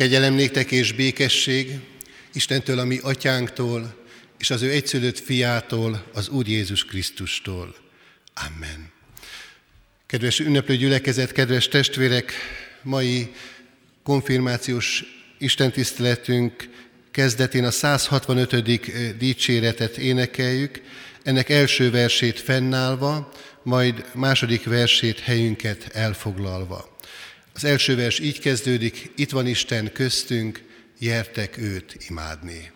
Kegyelem néktek és békesség Istentől, a mi atyánktól, és az ő egyszülött fiától, az Úr Jézus Krisztustól. Amen. Kedves ünneplő gyülekezet, kedves testvérek, mai konfirmációs istentiszteletünk kezdetén a 165. dicséretet énekeljük, ennek első versét fennállva, majd második versét helyünket elfoglalva. Az első vers így kezdődik, itt van Isten köztünk, jertek őt imádni.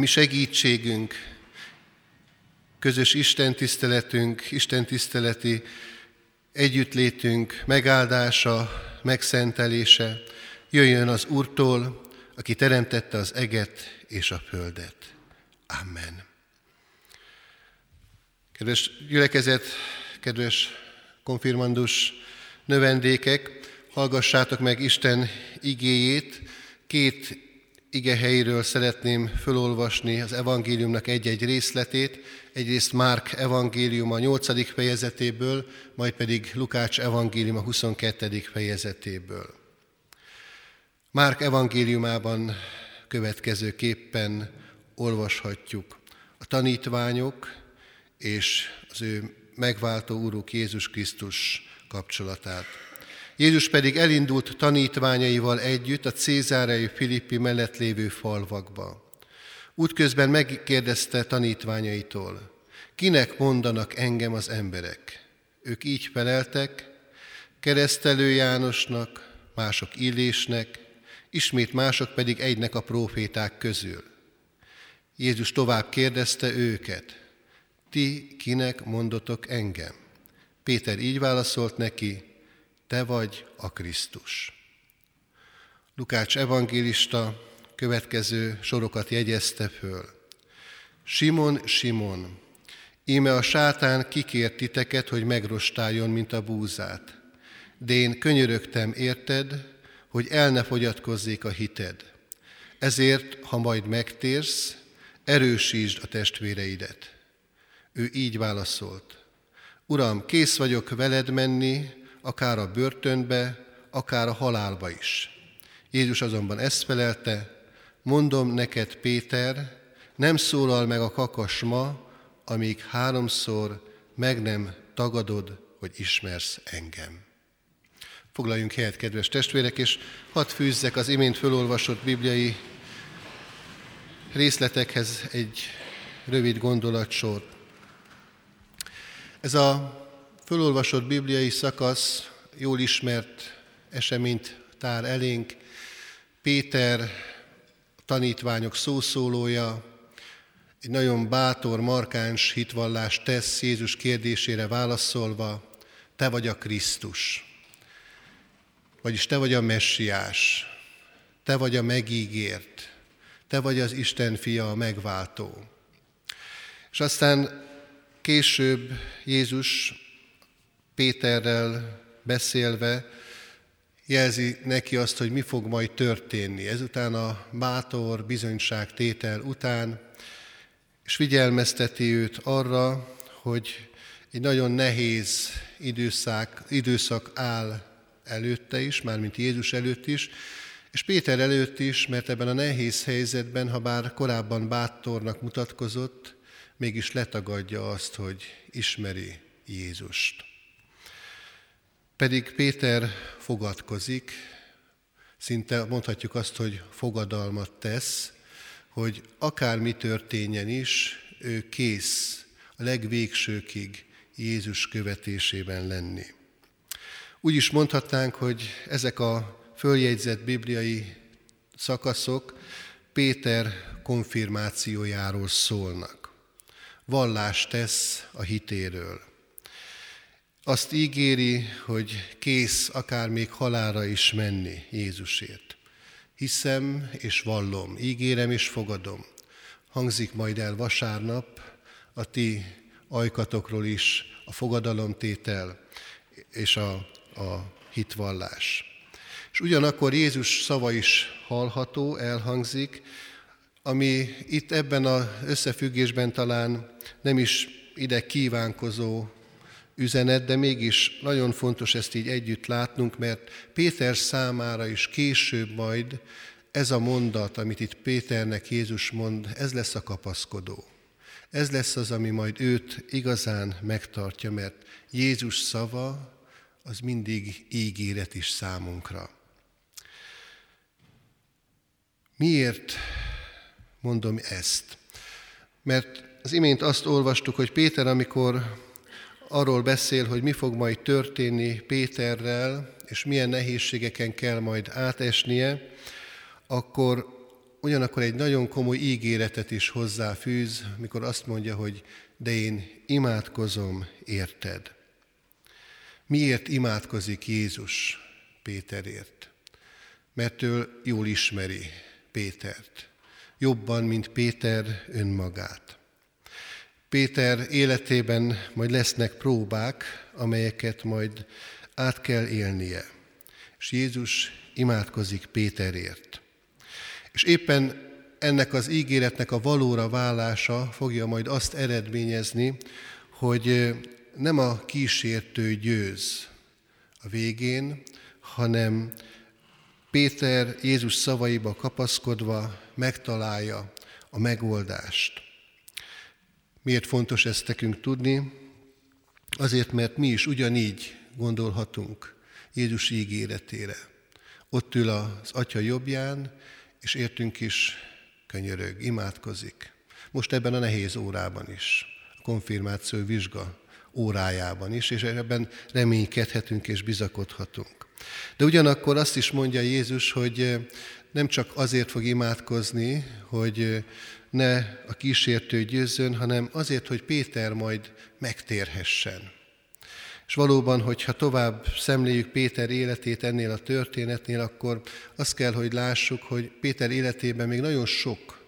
Mi segítségünk, közös Isten tiszteletünk, Isten tiszteleti együttlétünk megáldása, megszentelése jöjjön az Úrtól, aki teremtette az eget és a földet. Amen. Kedves gyülekezet, kedves konfirmandus növendékek, hallgassátok meg Isten igéjét, két ige helyről szeretném felolvasni az evangéliumnak egy-egy részletét, egyrészt Márk evangélium a 8. fejezetéből, majd pedig Lukács evangélium a 22. fejezetéből. Márk evangéliumában következőképpen olvashatjuk a tanítványok és az ő megváltó Úruk Jézus Krisztus kapcsolatát. Jézus pedig elindult tanítványaival együtt a Cézárai Filippi mellett lévő falvakba. Útközben megkérdezte tanítványaitól, kinek mondanak engem az emberek? Ők így feleltek, keresztelő Jánosnak, mások Illésnek, ismét mások pedig egynek a próféták közül. Jézus tovább kérdezte őket, ti kinek mondotok engem? Péter így válaszolt neki, te vagy a Krisztus. Lukács evangélista következő sorokat jegyezte föl. Simon, Simon, íme a sátán kikért titeket, hogy megrostáljon, mint a búzát. De én könyörögtem érted, hogy el ne fogyatkozzék a hited. Ezért, ha majd megtérsz, erősítsd a testvéreidet. Ő így válaszolt. Uram, kész vagyok veled menni, akár a börtönbe, akár a halálba is. Jézus azonban ezt felelte, mondom neked, Péter, nem szólal meg a kakas ma, amíg háromszor meg nem tagadod, hogy ismersz engem. Foglaljunk helyet, kedves testvérek, és hadd fűzzek az imént fölolvasott bibliai részletekhez egy rövid gondolatsort. Ez a fölolvasott bibliai szakasz jól ismert eseményt tár elénk. Péter tanítványok szószólója, egy nagyon bátor, markáns hitvallást tesz Jézus kérdésére válaszolva, te vagy a Krisztus, vagyis te vagy a messiás, te vagy a megígért, te vagy az Isten fia, a megváltó. És aztán később Jézus Péterrel beszélve jelzi neki azt, hogy mi fog majd történni. Ezután a bátor bizonyság tétel után, és figyelmezteti őt arra, hogy egy nagyon nehéz időszak, időszak áll előtte is, mármint Jézus előtt is, és Péter előtt is, mert ebben a nehéz helyzetben, ha bár korábban bátornak mutatkozott, mégis letagadja azt, hogy ismeri Jézust. Pedig Péter fogadkozik, szinte mondhatjuk azt, hogy fogadalmat tesz, hogy akármi történjen is, ő kész a legvégsőkig Jézus követésében lenni. Úgy is mondhatnánk, hogy ezek a följegyzett bibliai szakaszok Péter konfirmációjáról szólnak. Vallást tesz a hitéről. Azt ígéri, hogy kész akár még halára is menni Jézusért. Hiszem és vallom, ígérem és fogadom. Hangzik majd el vasárnap a ti ajkatokról is a fogadalomtétel és a, a hitvallás. És ugyanakkor Jézus szava is hallható, elhangzik, ami itt ebben az összefüggésben talán nem is ide kívánkozó üzenet, de mégis nagyon fontos ezt így együtt látnunk, mert Péter számára is később majd ez a mondat, amit itt Péternek Jézus mond, ez lesz a kapaszkodó. Ez lesz az, ami majd őt igazán megtartja, mert Jézus szava az mindig ígéret is számunkra. Miért mondom ezt? Mert az imént azt olvastuk, hogy Péter, amikor arról beszél, hogy mi fog majd történni Péterrel, és milyen nehézségeken kell majd átesnie, akkor ugyanakkor egy nagyon komoly ígéretet is hozzáfűz, mikor azt mondja, hogy de én imádkozom érted. Miért imádkozik Jézus Péterért? Mert ő jól ismeri Pétert. Jobban, mint Péter önmagát. Péter életében majd lesznek próbák, amelyeket majd át kell élnie. És Jézus imádkozik Péterért. És éppen ennek az ígéretnek a valóra válása fogja majd azt eredményezni, hogy nem a kísértő győz a végén, hanem Péter Jézus szavaiba kapaszkodva megtalálja a megoldást. Miért fontos ezt nekünk tudni? Azért, mert mi is ugyanígy gondolhatunk Jézus ígéretére. Ott ül az Atya jobbján, és értünk is könyörög, imádkozik. Most ebben a nehéz órában is, a konfirmáció vizsga órájában is, és ebben reménykedhetünk és bizakodhatunk. De ugyanakkor azt is mondja Jézus, hogy nem csak azért fog imádkozni, hogy ne a kísértő győzzön, hanem azért, hogy Péter majd megtérhessen. És valóban, hogyha tovább szemléljük Péter életét ennél a történetnél, akkor azt kell, hogy lássuk, hogy Péter életében még nagyon sok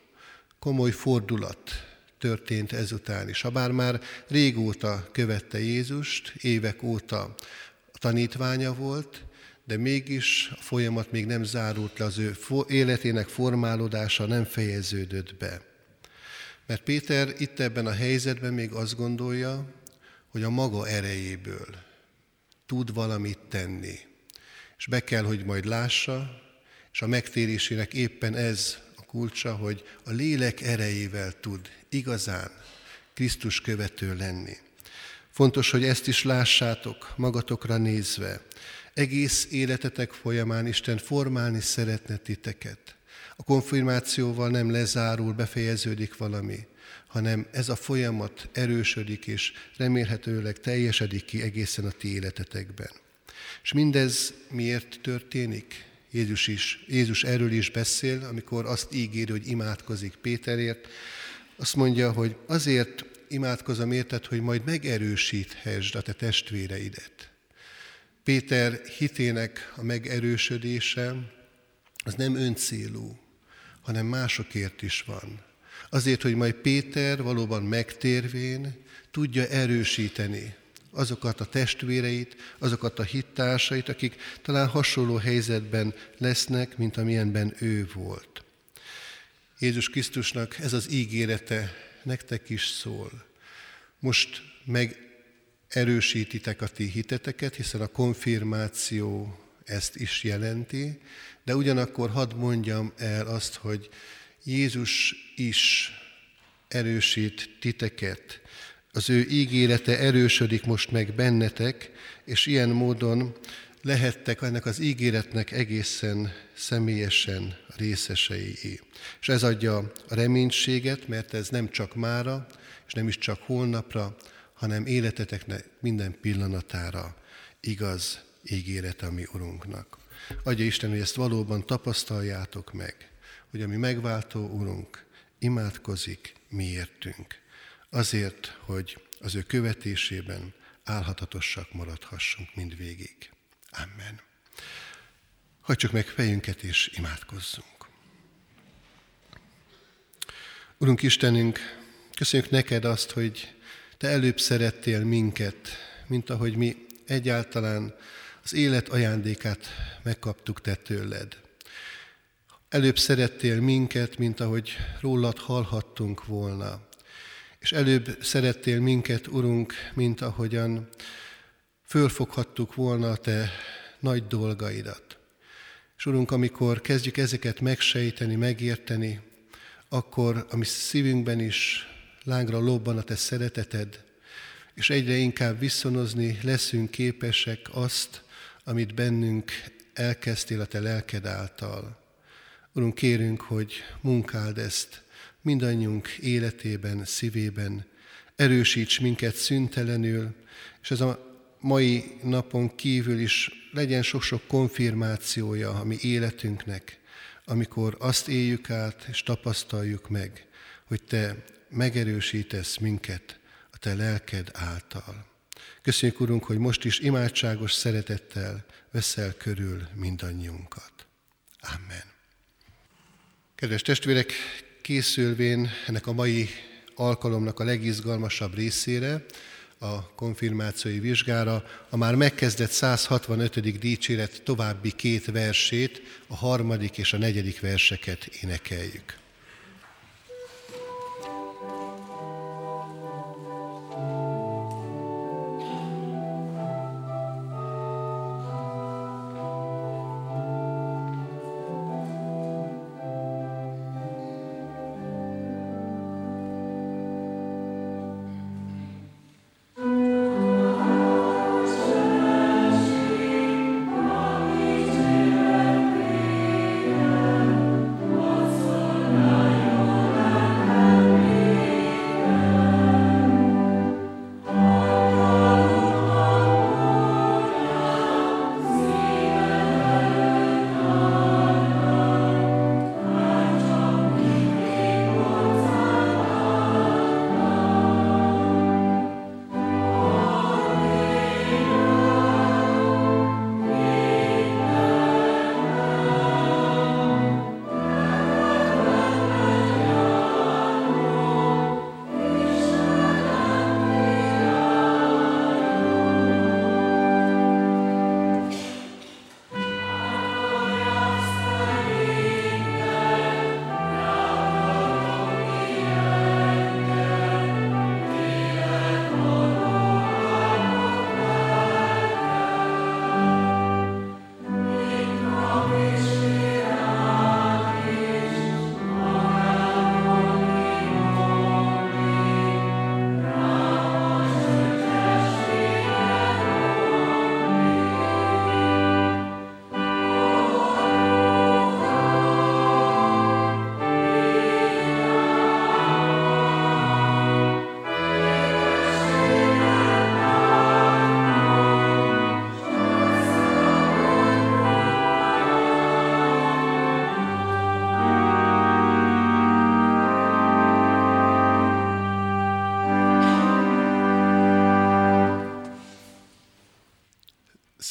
komoly fordulat történt ezután is. Habár már régóta követte Jézust, évek óta tanítványa volt, de mégis a folyamat még nem zárult le, az ő életének formálódása nem fejeződött be. Mert Péter itt ebben a helyzetben még azt gondolja, hogy a maga erejéből tud valamit tenni. És be kell, hogy majd lássa, és a megtérésének éppen ez a kulcsa, hogy a lélek erejével tud igazán Krisztus követő lenni. Fontos, hogy ezt is lássátok magatokra nézve. Egész életetek folyamán Isten formálni szeretne titeket. A konfirmációval nem lezárul, befejeződik valami, hanem ez a folyamat erősödik, és remélhetőleg teljesedik ki egészen a ti életetekben. És mindez miért történik? Jézus, is, Jézus erről is beszél, amikor azt ígéri, hogy imádkozik Péterért. Azt mondja, hogy azért imádkozom érted, hogy majd megerősíthessd a te testvéreidet. Péter hitének a megerősödése az nem öncélú, hanem másokért is van. Azért, hogy majd Péter valóban megtérvén tudja erősíteni azokat a testvéreit, azokat a hittársait, akik talán hasonló helyzetben lesznek, mint amilyenben ő volt. Jézus Krisztusnak ez az ígérete nektek is szól. Most meg erősítitek a ti hiteteket, hiszen a konfirmáció ezt is jelenti, de ugyanakkor hadd mondjam el azt, hogy Jézus is erősít titeket. Az ő ígérete erősödik most meg bennetek, és ilyen módon lehettek ennek az ígéretnek egészen személyesen részesei. És ez adja a reménységet, mert ez nem csak mára, és nem is csak holnapra, hanem életeteknek minden pillanatára igaz ígéret a mi Urunknak. Adja Isten, hogy ezt valóban tapasztaljátok meg, hogy a mi megváltó Urunk imádkozik miértünk. Azért, hogy az ő követésében álhatatosak maradhassunk mindvégig. Amen. Hagyjuk meg fejünket és imádkozzunk. Urunk Istenünk, köszönjük neked azt, hogy te előbb szerettél minket, mint ahogy mi egyáltalán az élet ajándékát megkaptuk te tőled. Előbb szerettél minket, mint ahogy rólad hallhattunk volna. És előbb szerettél minket, Urunk, mint ahogyan fölfoghattuk volna a Te nagy dolgaidat. És Urunk, amikor kezdjük ezeket megsejteni, megérteni, akkor a mi szívünkben is lángra lobban a Te szereteted, és egyre inkább viszonozni leszünk képesek azt, amit bennünk elkezdtél a Te lelked által. Urunk, kérünk, hogy munkáld ezt mindannyiunk életében, szívében, erősíts minket szüntelenül, és ez a mai napon kívül is legyen sok-sok konfirmációja a mi életünknek, amikor azt éljük át és tapasztaljuk meg, hogy Te megerősítesz minket a Te lelked által. Köszönjük, Urunk, hogy most is imádságos szeretettel veszel körül mindannyiunkat. Amen. Kedves testvérek, készülvén ennek a mai alkalomnak a legizgalmasabb részére, a konfirmációi vizsgára, a már megkezdett 165. dicséret további két versét, a harmadik és a negyedik verseket énekeljük.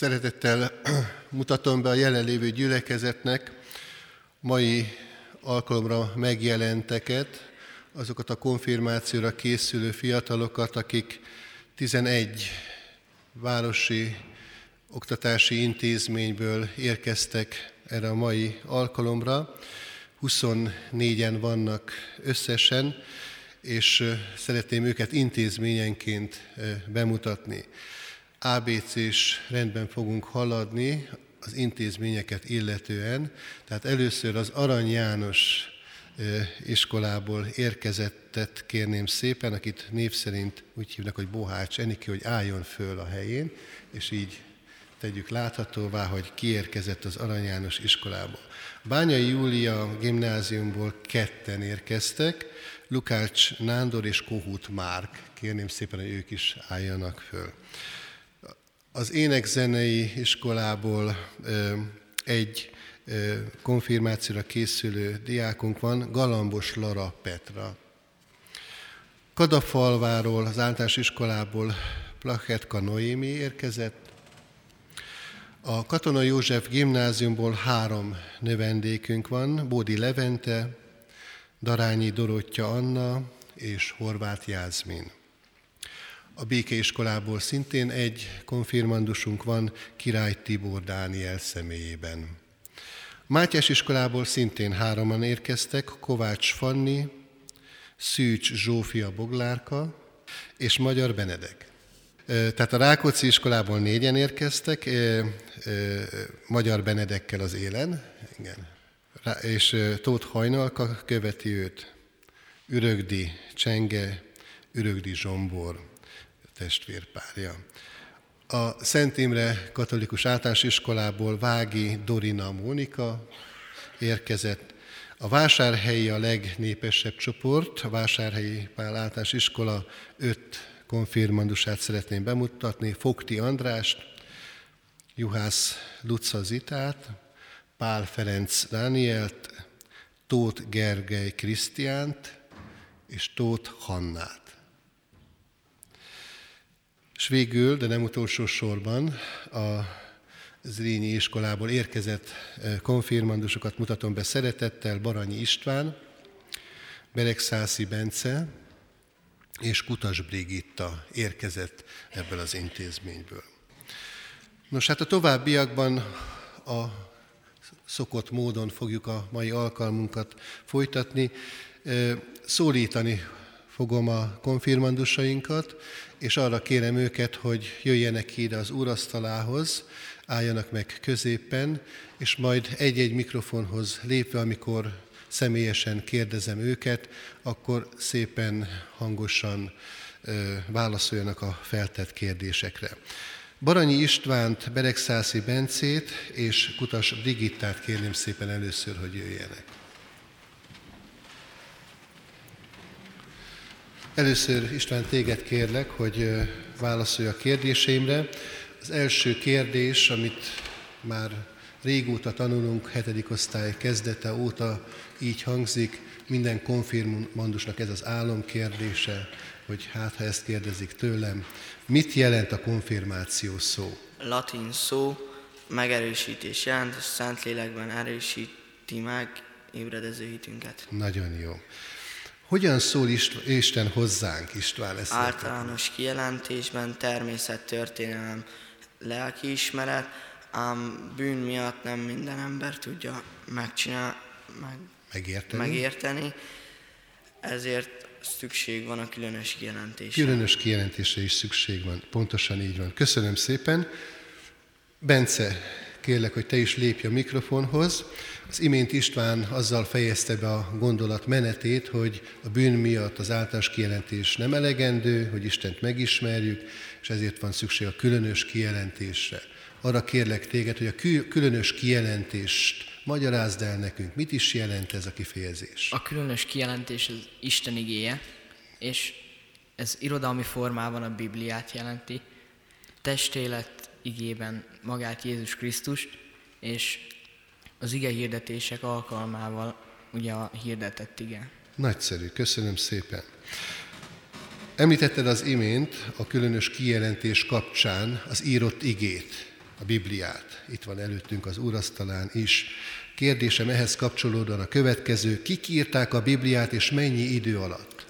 Szeretettel mutatom be a jelenlévő gyülekezetnek mai alkalomra megjelenteket, azokat a konfirmációra készülő fiatalokat, akik 11 városi oktatási intézményből érkeztek erre a mai alkalomra. 24-en vannak összesen, és szeretném őket intézményenként bemutatni. ABC-s rendben fogunk haladni az intézményeket illetően. Tehát először az Arany János iskolából érkezettet kérném szépen, akit név szerint úgy hívnak, hogy Bohács Eniki, hogy álljon föl a helyén, és így tegyük láthatóvá, hogy kiérkezett az Arany János iskolából. Bányai Júlia gimnáziumból ketten érkeztek, Lukács Nándor és Kohut Márk. Kérném szépen, hogy ők is álljanak föl. Az énekzenei iskolából egy konfirmációra készülő diákunk van, Galambos Lara Petra. Kadafalváról, az általános iskolából Plachetka Noémi érkezett. A Katona József gimnáziumból három növendékünk van, Bódi Levente, Darányi Dorottya Anna és Horváth Jászmin. A békeiskolából szintén egy konfirmandusunk van, Király Tibor Dániel személyében. Mátyás iskolából szintén hároman érkeztek, Kovács Fanni, Szűcs Zsófia Boglárka és Magyar Benedek. Tehát a Rákóczi iskolából négyen érkeztek, Magyar Benedekkel az élen, igen. és Tóth Hajnalka követi őt, Ürögdi Csenge, Ürögdi Zsombor testvérpárja. A Szent Imre Katolikus Általános Iskolából Vági Dorina Mónika érkezett. A Vásárhelyi a legnépesebb csoport, a Vásárhelyi Pál Általános Iskola öt konfirmandusát szeretném bemutatni, Fogti Andrást, Juhász Luca Zitát, Pál Ferenc Dánielt, Tóth Gergely Krisztiánt és Tóth Hannát. És végül, de nem utolsó sorban, a Zrínyi iskolából érkezett konfirmandusokat mutatom be szeretettel, Baranyi István, Beregszászi Bence és Kutas Brigitta érkezett ebből az intézményből. Nos, hát a továbbiakban a szokott módon fogjuk a mai alkalmunkat folytatni. Szólítani fogom a konfirmandusainkat, és arra kérem őket, hogy jöjjenek ide az úrasztalához, álljanak meg középen, és majd egy-egy mikrofonhoz lépve, amikor személyesen kérdezem őket, akkor szépen, hangosan ö, válaszoljanak a feltett kérdésekre. Baranyi Istvánt, Beregszászi Bencét és Kutas Brigittát kérném szépen először, hogy jöjjenek. Először István téged kérlek, hogy válaszolj a kérdéseimre. Az első kérdés, amit már régóta tanulunk, hetedik osztály kezdete óta így hangzik, minden konfirmandusnak ez az álom kérdése, hogy hát ha ezt kérdezik tőlem, mit jelent a konfirmáció szó? Latin szó megerősítés jelent, és Szentlélekben erősíti meg ébredező hitünket. Nagyon jó. Hogyan szól Isten hozzánk, István? Ezt Általános kijelentésben természettörténelem, lelkiismeret, ám bűn miatt nem minden ember tudja megcsinálni, meg, megérteni. megérteni, ezért szükség van a különös kijelentésre. Különös kijelentésre is szükség van, pontosan így van. Köszönöm szépen. Bence, kérlek, hogy te is lépj a mikrofonhoz. Az imént István azzal fejezte be a gondolat menetét, hogy a bűn miatt az általános kijelentés nem elegendő, hogy Istent megismerjük, és ezért van szükség a különös kijelentésre. Arra kérlek téged, hogy a különös kijelentést magyarázd el nekünk. Mit is jelent ez a kifejezés? A különös kijelentés az Isten igéje, és ez irodalmi formában a Bibliát jelenti. Testélet igében magát Jézus Krisztust, és az ige hirdetések alkalmával ugye a hirdetett ige. Nagyszerű, köszönöm szépen. Említetted az imént a különös kijelentés kapcsán az írott igét. a Bibliát. Itt van előttünk az úrasztalán is. Kérdésem ehhez kapcsolódóan a következő. Kik írták a Bibliát és mennyi idő alatt?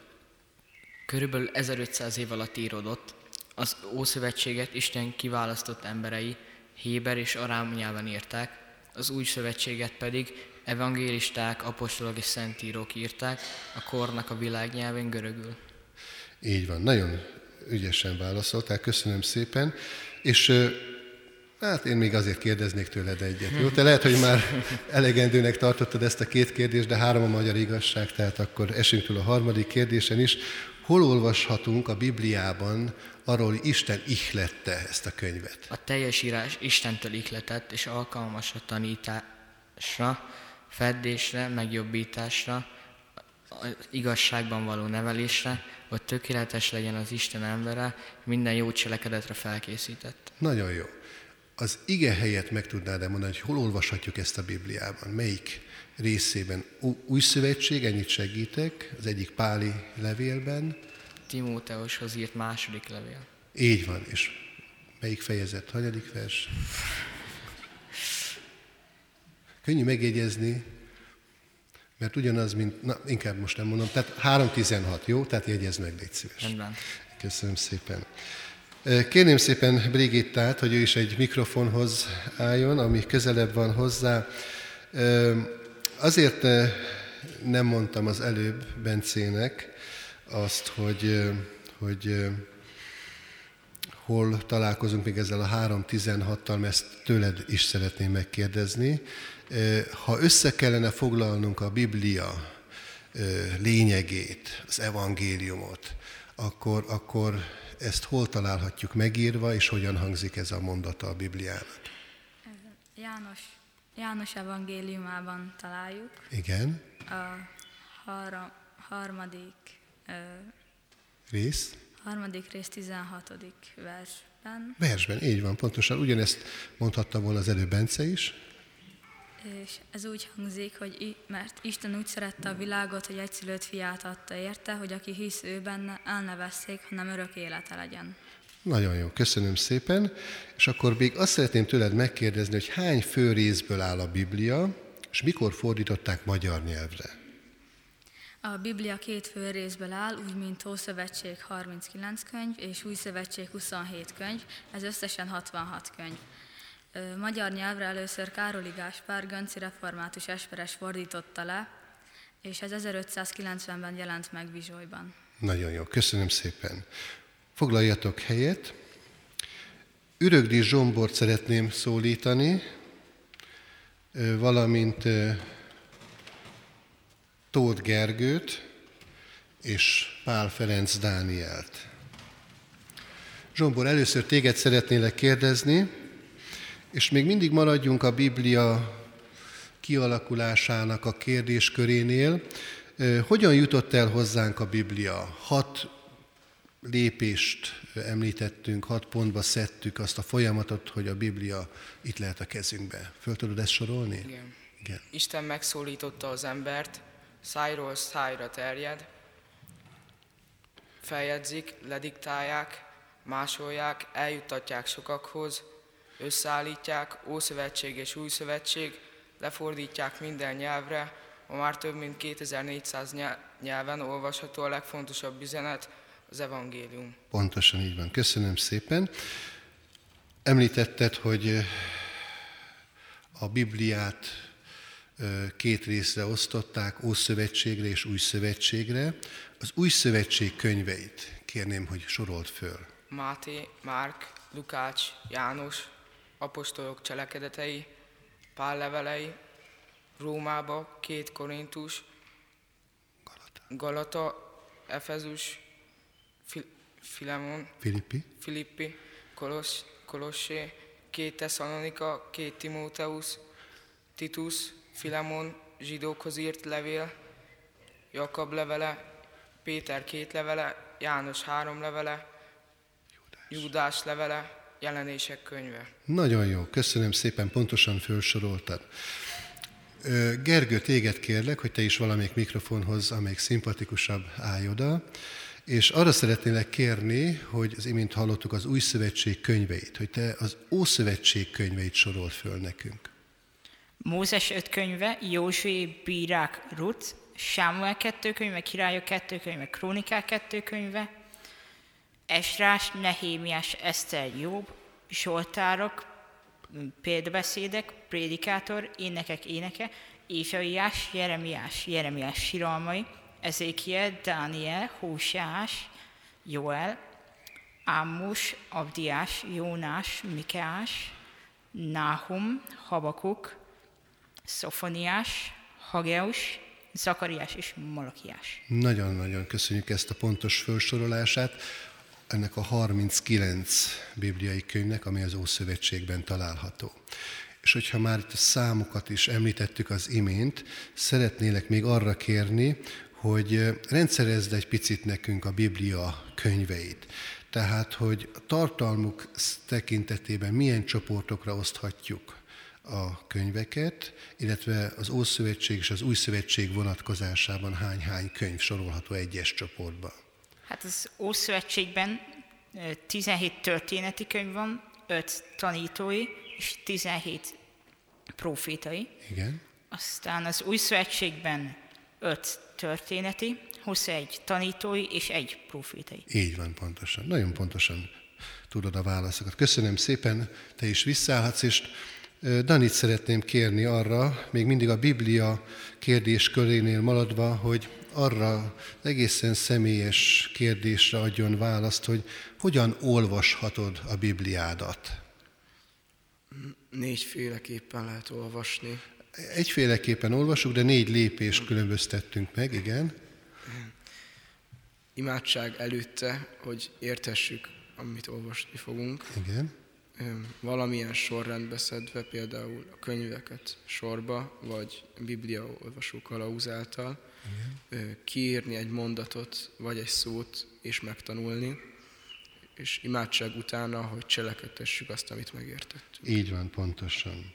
Körülbelül 1500 év alatt íródott. Az Ószövetséget Isten kiválasztott emberei Héber és Arám nyelven írták, az Új Szövetséget pedig evangélisták, apostolok és szentírók írták, a kornak a világnyelvén görögül. Így van, nagyon ügyesen válaszoltál, köszönöm szépen. És hát én még azért kérdeznék tőled egyet. Jó, te lehet, hogy már elegendőnek tartottad ezt a két kérdést, de három a magyar igazság, tehát akkor esünk túl a harmadik kérdésen is. Hol olvashatunk a Bibliában arról, hogy Isten ihlette ezt a könyvet? A teljes írás Istentől ihletett és alkalmas a tanításra, feddésre, megjobbításra, az igazságban való nevelésre, hogy tökéletes legyen az Isten embere, minden jó cselekedetre felkészített. Nagyon jó. Az ige helyet meg tudnád mondani, hogy hol olvashatjuk ezt a Bibliában? Melyik részében? Új szövetség, ennyit segítek, az egyik Páli levélben. Timóteushoz írt második levél. Így van, és melyik fejezet? Hanyadik vers? Könnyű megjegyezni, mert ugyanaz, mint, na inkább most nem mondom, tehát 3.16, jó? Tehát jegyez meg, légy szíves. Rendben. Köszönöm szépen. Kérném szépen Brigittát, hogy ő is egy mikrofonhoz álljon, ami közelebb van hozzá. Azért nem mondtam az előbb Bencének azt, hogy, hogy hol találkozunk még ezzel a 3.16-tal, mert ezt tőled is szeretném megkérdezni. Ha össze kellene foglalnunk a Biblia lényegét, az evangéliumot, akkor, akkor ezt hol találhatjuk megírva, és hogyan hangzik ez a mondata a Bibliának? János, János evangéliumában találjuk. Igen. A har- harmadik rész. Harmadik rész 16. versben. Versben, így van, pontosan. Ugyanezt mondhatta volna az előbb Bence is. És ez úgy hangzik, hogy mert Isten úgy szerette a világot, hogy egyszülött fiát adta érte, hogy aki hisz ő benne, el ne veszék, hanem örök élete legyen. Nagyon jó, köszönöm szépen. És akkor még azt szeretném tőled megkérdezni, hogy hány fő részből áll a Biblia, és mikor fordították magyar nyelvre? A Biblia két fő részből áll, úgy mint Ószövetség 39 könyv és Új Szövetség 27 könyv, ez összesen 66 könyv. Magyar nyelvre először Károli Gáspár, Gönci református esperes fordította le, és ez 1590-ben jelent meg Vizsolyban. Nagyon jó, köszönöm szépen. Foglaljatok helyet. Ürögdi Zsombort szeretném szólítani, valamint Tóth Gergőt és Pál Ferenc Dánielt. Zsombor, először téged szeretnélek kérdezni, és még mindig maradjunk a Biblia kialakulásának a kérdéskörénél. Hogyan jutott el hozzánk a Biblia? Hat lépést említettünk, hat pontba szedtük azt a folyamatot, hogy a Biblia itt lehet a kezünkbe. Föl tudod ezt sorolni? Igen. Igen. Isten megszólította az embert, szájról szájra terjed, feljegyzik, lediktálják, másolják, eljuttatják sokakhoz, összeállítják, Ószövetség és Új Szövetség, lefordítják minden nyelvre, ma már több mint 2400 nyelven olvasható a legfontosabb üzenet, az evangélium. Pontosan így van. Köszönöm szépen. Említetted, hogy a Bibliát két részre osztották, Ószövetségre és Új Szövetségre. Az Új Szövetség könyveit kérném, hogy sorolt föl. Máté, Márk, Lukács, János, apostolok cselekedetei, Pál levelei, Rómába, két Korintus, Galata, Galata Efezus, Fil- Filemon, Filippi, Filippi Kolos, Kolossé, két Tesszalonika, két Timóteusz, Titus, Filemon, zsidókhoz írt levél, Jakab levele, Péter két levele, János három levele, Júdás, Júdás levele, jelenések könyve. Nagyon jó, köszönöm szépen, pontosan felsoroltad. Gergő, téged kérlek, hogy te is valamelyik mikrofonhoz, amelyik szimpatikusabb, állj oda, És arra szeretnélek kérni, hogy az imént hallottuk az új szövetség könyveit, hogy te az Ószövetség könyveit sorol föl nekünk. Mózes öt könyve, Józsué, Bírák, Rut, Sámuel kettő könyve, Királyok kettő könyve, Krónikák kettő könyve, Esrás, Nehémiás, Eszter, Jobb, Zsoltárok, példabeszédek, prédikátor, énekek éneke, Ézsaiás, Jeremiás, Jeremiás síralmai, Ezékiel, Dániel, Hósás, Joel, Ámus, Abdiás, Jónás, Mikeás, Náhum, Habakuk, Szofoniás, Hageus, Zakariás és Malakiás. Nagyon-nagyon köszönjük ezt a pontos felsorolását ennek a 39 bibliai könyvnek, ami az Ószövetségben található. És hogyha már itt a számokat is említettük az imént, szeretnélek még arra kérni, hogy rendszerezd egy picit nekünk a Biblia könyveit. Tehát, hogy a tartalmuk tekintetében milyen csoportokra oszthatjuk a könyveket, illetve az Ószövetség és az Új Szövetség vonatkozásában hány-hány könyv sorolható egyes csoportba. Hát az Ószövetségben 17 történeti könyv van, 5 tanítói és 17 profétai. Igen. Aztán az Új Szövetségben 5 történeti, 21 tanítói és egy profétai. Így van, pontosan. Nagyon pontosan tudod a válaszokat. Köszönöm szépen, te is visszaállhatsz, és Danit szeretném kérni arra, még mindig a Biblia kérdés körénél maradva, hogy arra egészen személyes kérdésre adjon választ, hogy hogyan olvashatod a Bibliádat? Négyféleképpen lehet olvasni. Egyféleképpen olvasjuk, de négy lépés különböztettünk meg, igen. Imádság előtte, hogy értessük, amit olvasni fogunk. Igen. Valamilyen sorrendbe szedve, például a könyveket sorba, vagy Biblia olvasó kalauz által, Igen. kiírni egy mondatot, vagy egy szót, és megtanulni, és imádság utána, hogy cselekedtessük azt, amit megértettünk. Így van, pontosan.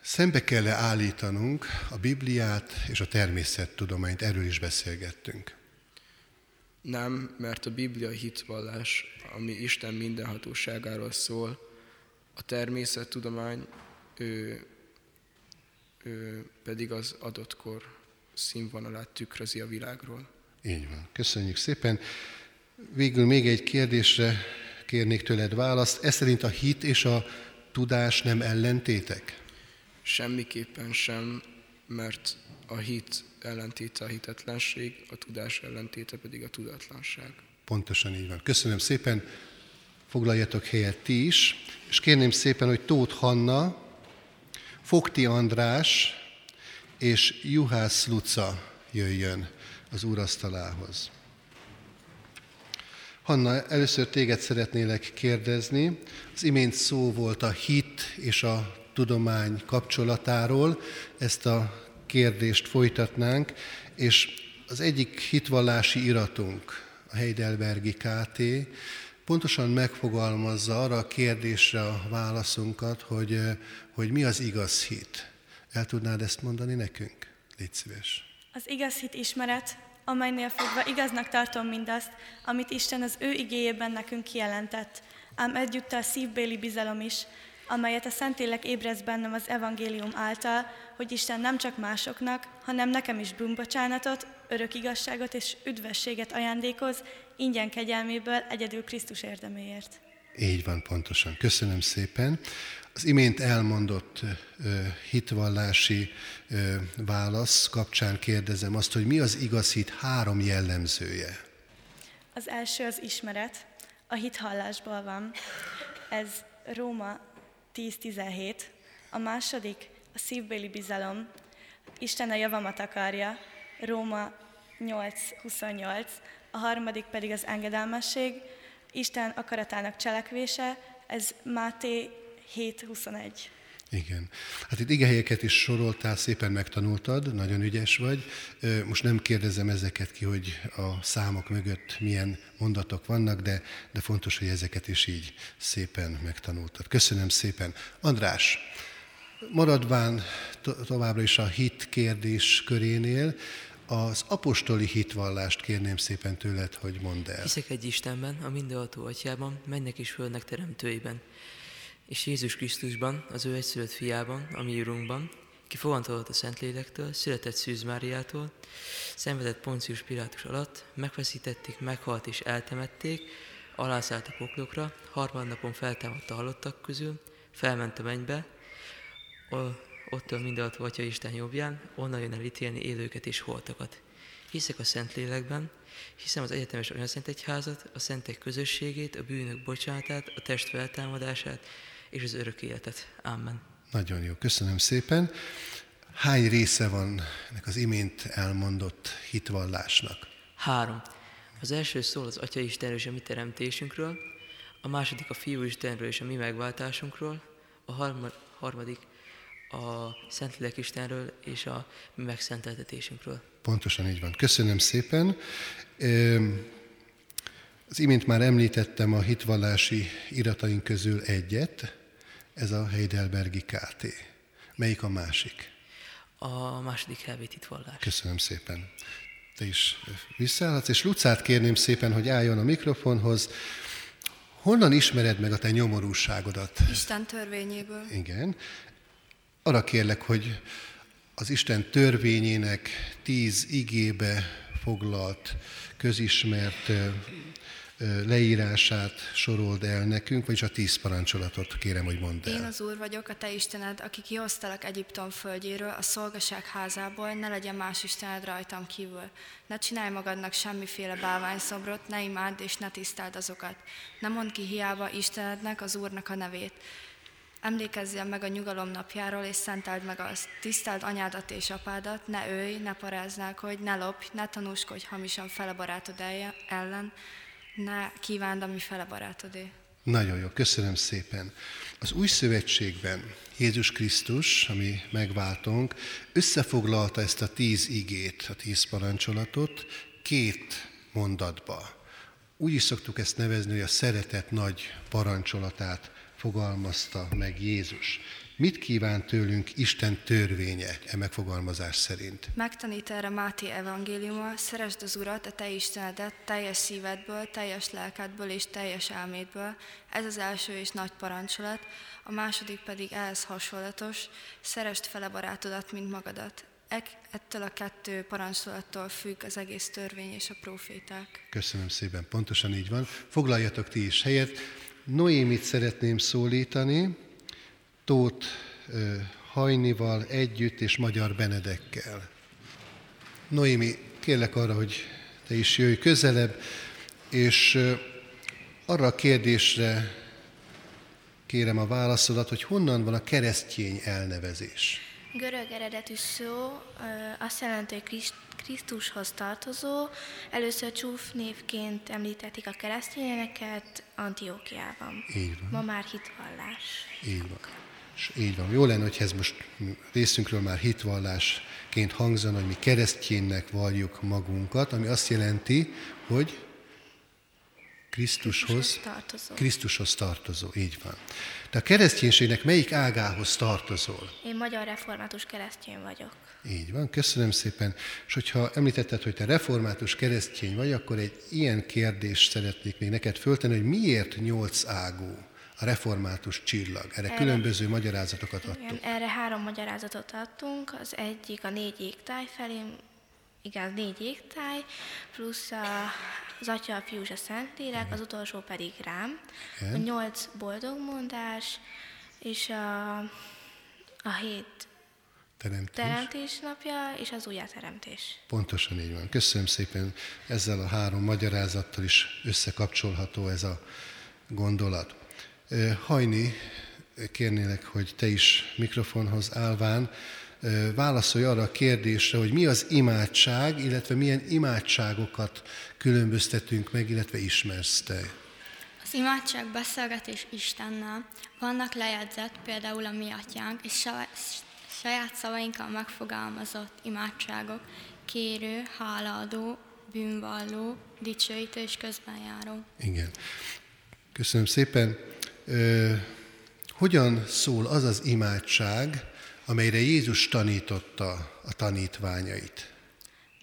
Szembe kell állítanunk a Bibliát és a természettudományt, erről is beszélgettünk. Nem, mert a Biblia hitvallás, ami Isten mindenhatóságáról szól, a természettudomány ő, ő pedig az adott kor színvonalát tükrözi a világról. Így van. Köszönjük szépen. Végül még egy kérdésre kérnék tőled választ. Ez szerint a hit és a tudás nem ellentétek? Semmiképpen sem, mert a hit ellentéte a hitetlenség, a tudás ellentéte pedig a tudatlanság. Pontosan így van. Köszönöm szépen, foglaljatok helyet ti is, és kérném szépen, hogy Tóth Hanna, Fogti András és Juhász Luca jöjjön az úrasztalához. Hanna, először téged szeretnélek kérdezni. Az imént szó volt a hit és a tudomány kapcsolatáról. Ezt a kérdést folytatnánk, és az egyik hitvallási iratunk, a Heidelbergi KT, pontosan megfogalmazza arra a kérdésre a válaszunkat, hogy, hogy mi az igaz hit. El tudnád ezt mondani nekünk? Légy szíves. Az igaz hit ismeret, amelynél fogva igaznak tartom mindazt, amit Isten az ő igéjében nekünk kijelentett, ám egyúttal szívbéli bizalom is, amelyet a Szentlélek ébrez bennem az evangélium által, hogy Isten nem csak másoknak, hanem nekem is bűnbocsánatot, örök igazságot és üdvességet ajándékoz, ingyen kegyelméből egyedül Krisztus érdeméért. Így van, pontosan. Köszönöm szépen. Az imént elmondott ö, hitvallási ö, válasz kapcsán kérdezem azt, hogy mi az igaz hit három jellemzője? Az első az ismeret, a hit hallásból van. Ez Róma 10-17, a második a szívbéli bizalom, Isten a javamat akarja, Róma 8-28, a harmadik pedig az engedelmesség, Isten akaratának cselekvése, ez Máté 7-21. Igen. Hát itt igehelyeket is soroltál, szépen megtanultad, nagyon ügyes vagy. Most nem kérdezem ezeket ki, hogy a számok mögött milyen mondatok vannak, de, de fontos, hogy ezeket is így szépen megtanultad. Köszönöm szépen. András, maradván to- továbbra is a hit kérdés körénél, Az apostoli hitvallást kérném szépen tőled, hogy mondd el. Hiszek egy Istenben, a mindenható atyában, mennek és földnek teremtőiben, és Jézus Krisztusban, az ő egyszülött fiában, a mi úrunkban, ki fogantatott a Szentlélektől, született Szűz Máriától, szenvedett Poncius Pilátus alatt, megfeszítették, meghalt és eltemették, alászállt a poklokra, harmadnapon feltámadt a halottak közül, felment a mennybe, ott a mindenható Atya Isten jobbján, onnan jön el ítélni élőket és holtakat. Hiszek a Szentlélekben, hiszem az egyetemes anyaszent egyházat, a szentek közösségét, a bűnök bocsánatát, a test feltámadását és az örök életet. Amen. Nagyon jó, köszönöm szépen. Hány része van ennek az imént elmondott hitvallásnak? Három. Az első szól az Atya Istenről és a mi teremtésünkről, a második a Fiú Istenről és a mi megváltásunkról, a harmadik a Szentlélek Istenről és a mi megszenteltetésünkről. Pontosan így van. Köszönöm szépen. Az imént már említettem a hitvallási irataink közül egyet, ez a Heidelbergi KT. Melyik a másik? A második helvét hitvallás. Köszönöm szépen. Te is visszaállhatsz, és Lucát kérném szépen, hogy álljon a mikrofonhoz. Honnan ismered meg a te nyomorúságodat? Isten törvényéből. Igen. Arra kérlek, hogy az Isten törvényének tíz igébe foglalt, közismert leírását sorold el nekünk, vagyis a tíz parancsolatot kérem, hogy mondd el. Én az Úr vagyok, a Te Istened, aki kihoztalak Egyiptom földjéről, a szolgaság házából, ne legyen más Istened rajtam kívül. Ne csinálj magadnak semmiféle bálványszobrot, ne imádd és ne tisztáld azokat. Ne mondd ki hiába Istenednek, az Úrnak a nevét. Emlékezzél meg a nyugalom napjáról, és szenteld meg azt. Tiszteld anyádat és apádat, ne ölj, ne hogy ne lopj, ne tanúskodj hamisan fele barátod ellen, ne kívánd a mi fele barátodé. Nagyon jó, köszönöm szépen. Az új szövetségben Jézus Krisztus, ami megváltunk, összefoglalta ezt a tíz igét, a tíz parancsolatot két mondatba. Úgy is szoktuk ezt nevezni, hogy a szeretet nagy parancsolatát fogalmazta meg Jézus. Mit kíván tőlünk Isten törvénye e megfogalmazás szerint? Megtanít erre Máté evangéliuma, szeresd az Urat, a te Istenedet, teljes szívedből, teljes lelkedből és teljes elmédből. Ez az első és nagy parancsolat, a második pedig ehhez hasonlatos, szeresd fele barátodat, mint magadat. Ettől a kettő parancsolattól függ az egész törvény és a proféták. Köszönöm szépen, pontosan így van. Foglaljatok ti is helyet. Noémit szeretném szólítani, Tóth Hajnival együtt és Magyar Benedekkel. Noémi, kérlek arra, hogy te is jöjj közelebb, és arra a kérdésre kérem a válaszodat, hogy honnan van a keresztény elnevezés. Görög eredetű szó azt jelenti, hogy Krisztushoz tartozó. Először csúf névként említették a keresztényeket Antiókiában. Így van. Ma már hitvallás. Így van. És így van. Jó lenne, hogy ez most részünkről már hitvallásként hangzana, hogy mi keresztjénnek valljuk magunkat, ami azt jelenti, hogy Krisztushoz, tartozó. Krisztushoz tartozó, így van. De a kereszténységnek melyik ágához tartozol? Én magyar református keresztény vagyok. Így van, köszönöm szépen. És hogyha említetted, hogy te református keresztény vagy, akkor egy ilyen kérdést szeretnék még neked föltenni, hogy miért nyolc ágú a református csillag? Erre, erre különböző magyarázatokat adtunk. Igen, erre három magyarázatot adtunk. Az egyik a négy égtáj felé, igaz, négy égtáj, plusz a, az Atya, a Fiú és a Szentlélek, az utolsó pedig rám. Igen. A nyolc boldogmondás, és a, a hét teremtés. teremtés napja, és az újjáteremtés. Pontosan így van. Köszönöm szépen. Ezzel a három magyarázattal is összekapcsolható ez a gondolat. Hajni, kérnélek, hogy te is mikrofonhoz állván válaszolj arra a kérdésre, hogy mi az imádság, illetve milyen imádságokat különböztetünk meg, illetve ismersz te. Az imádság beszélgetés Istennel. Vannak lejegyzett, például a mi atyánk, és saját szavainkkal megfogalmazott imádságok, kérő, hálaadó, bűnvalló, dicsőítő és közbenjáró. Igen. Köszönöm szépen. Hogyan szól az az imádság, amelyre Jézus tanította a tanítványait?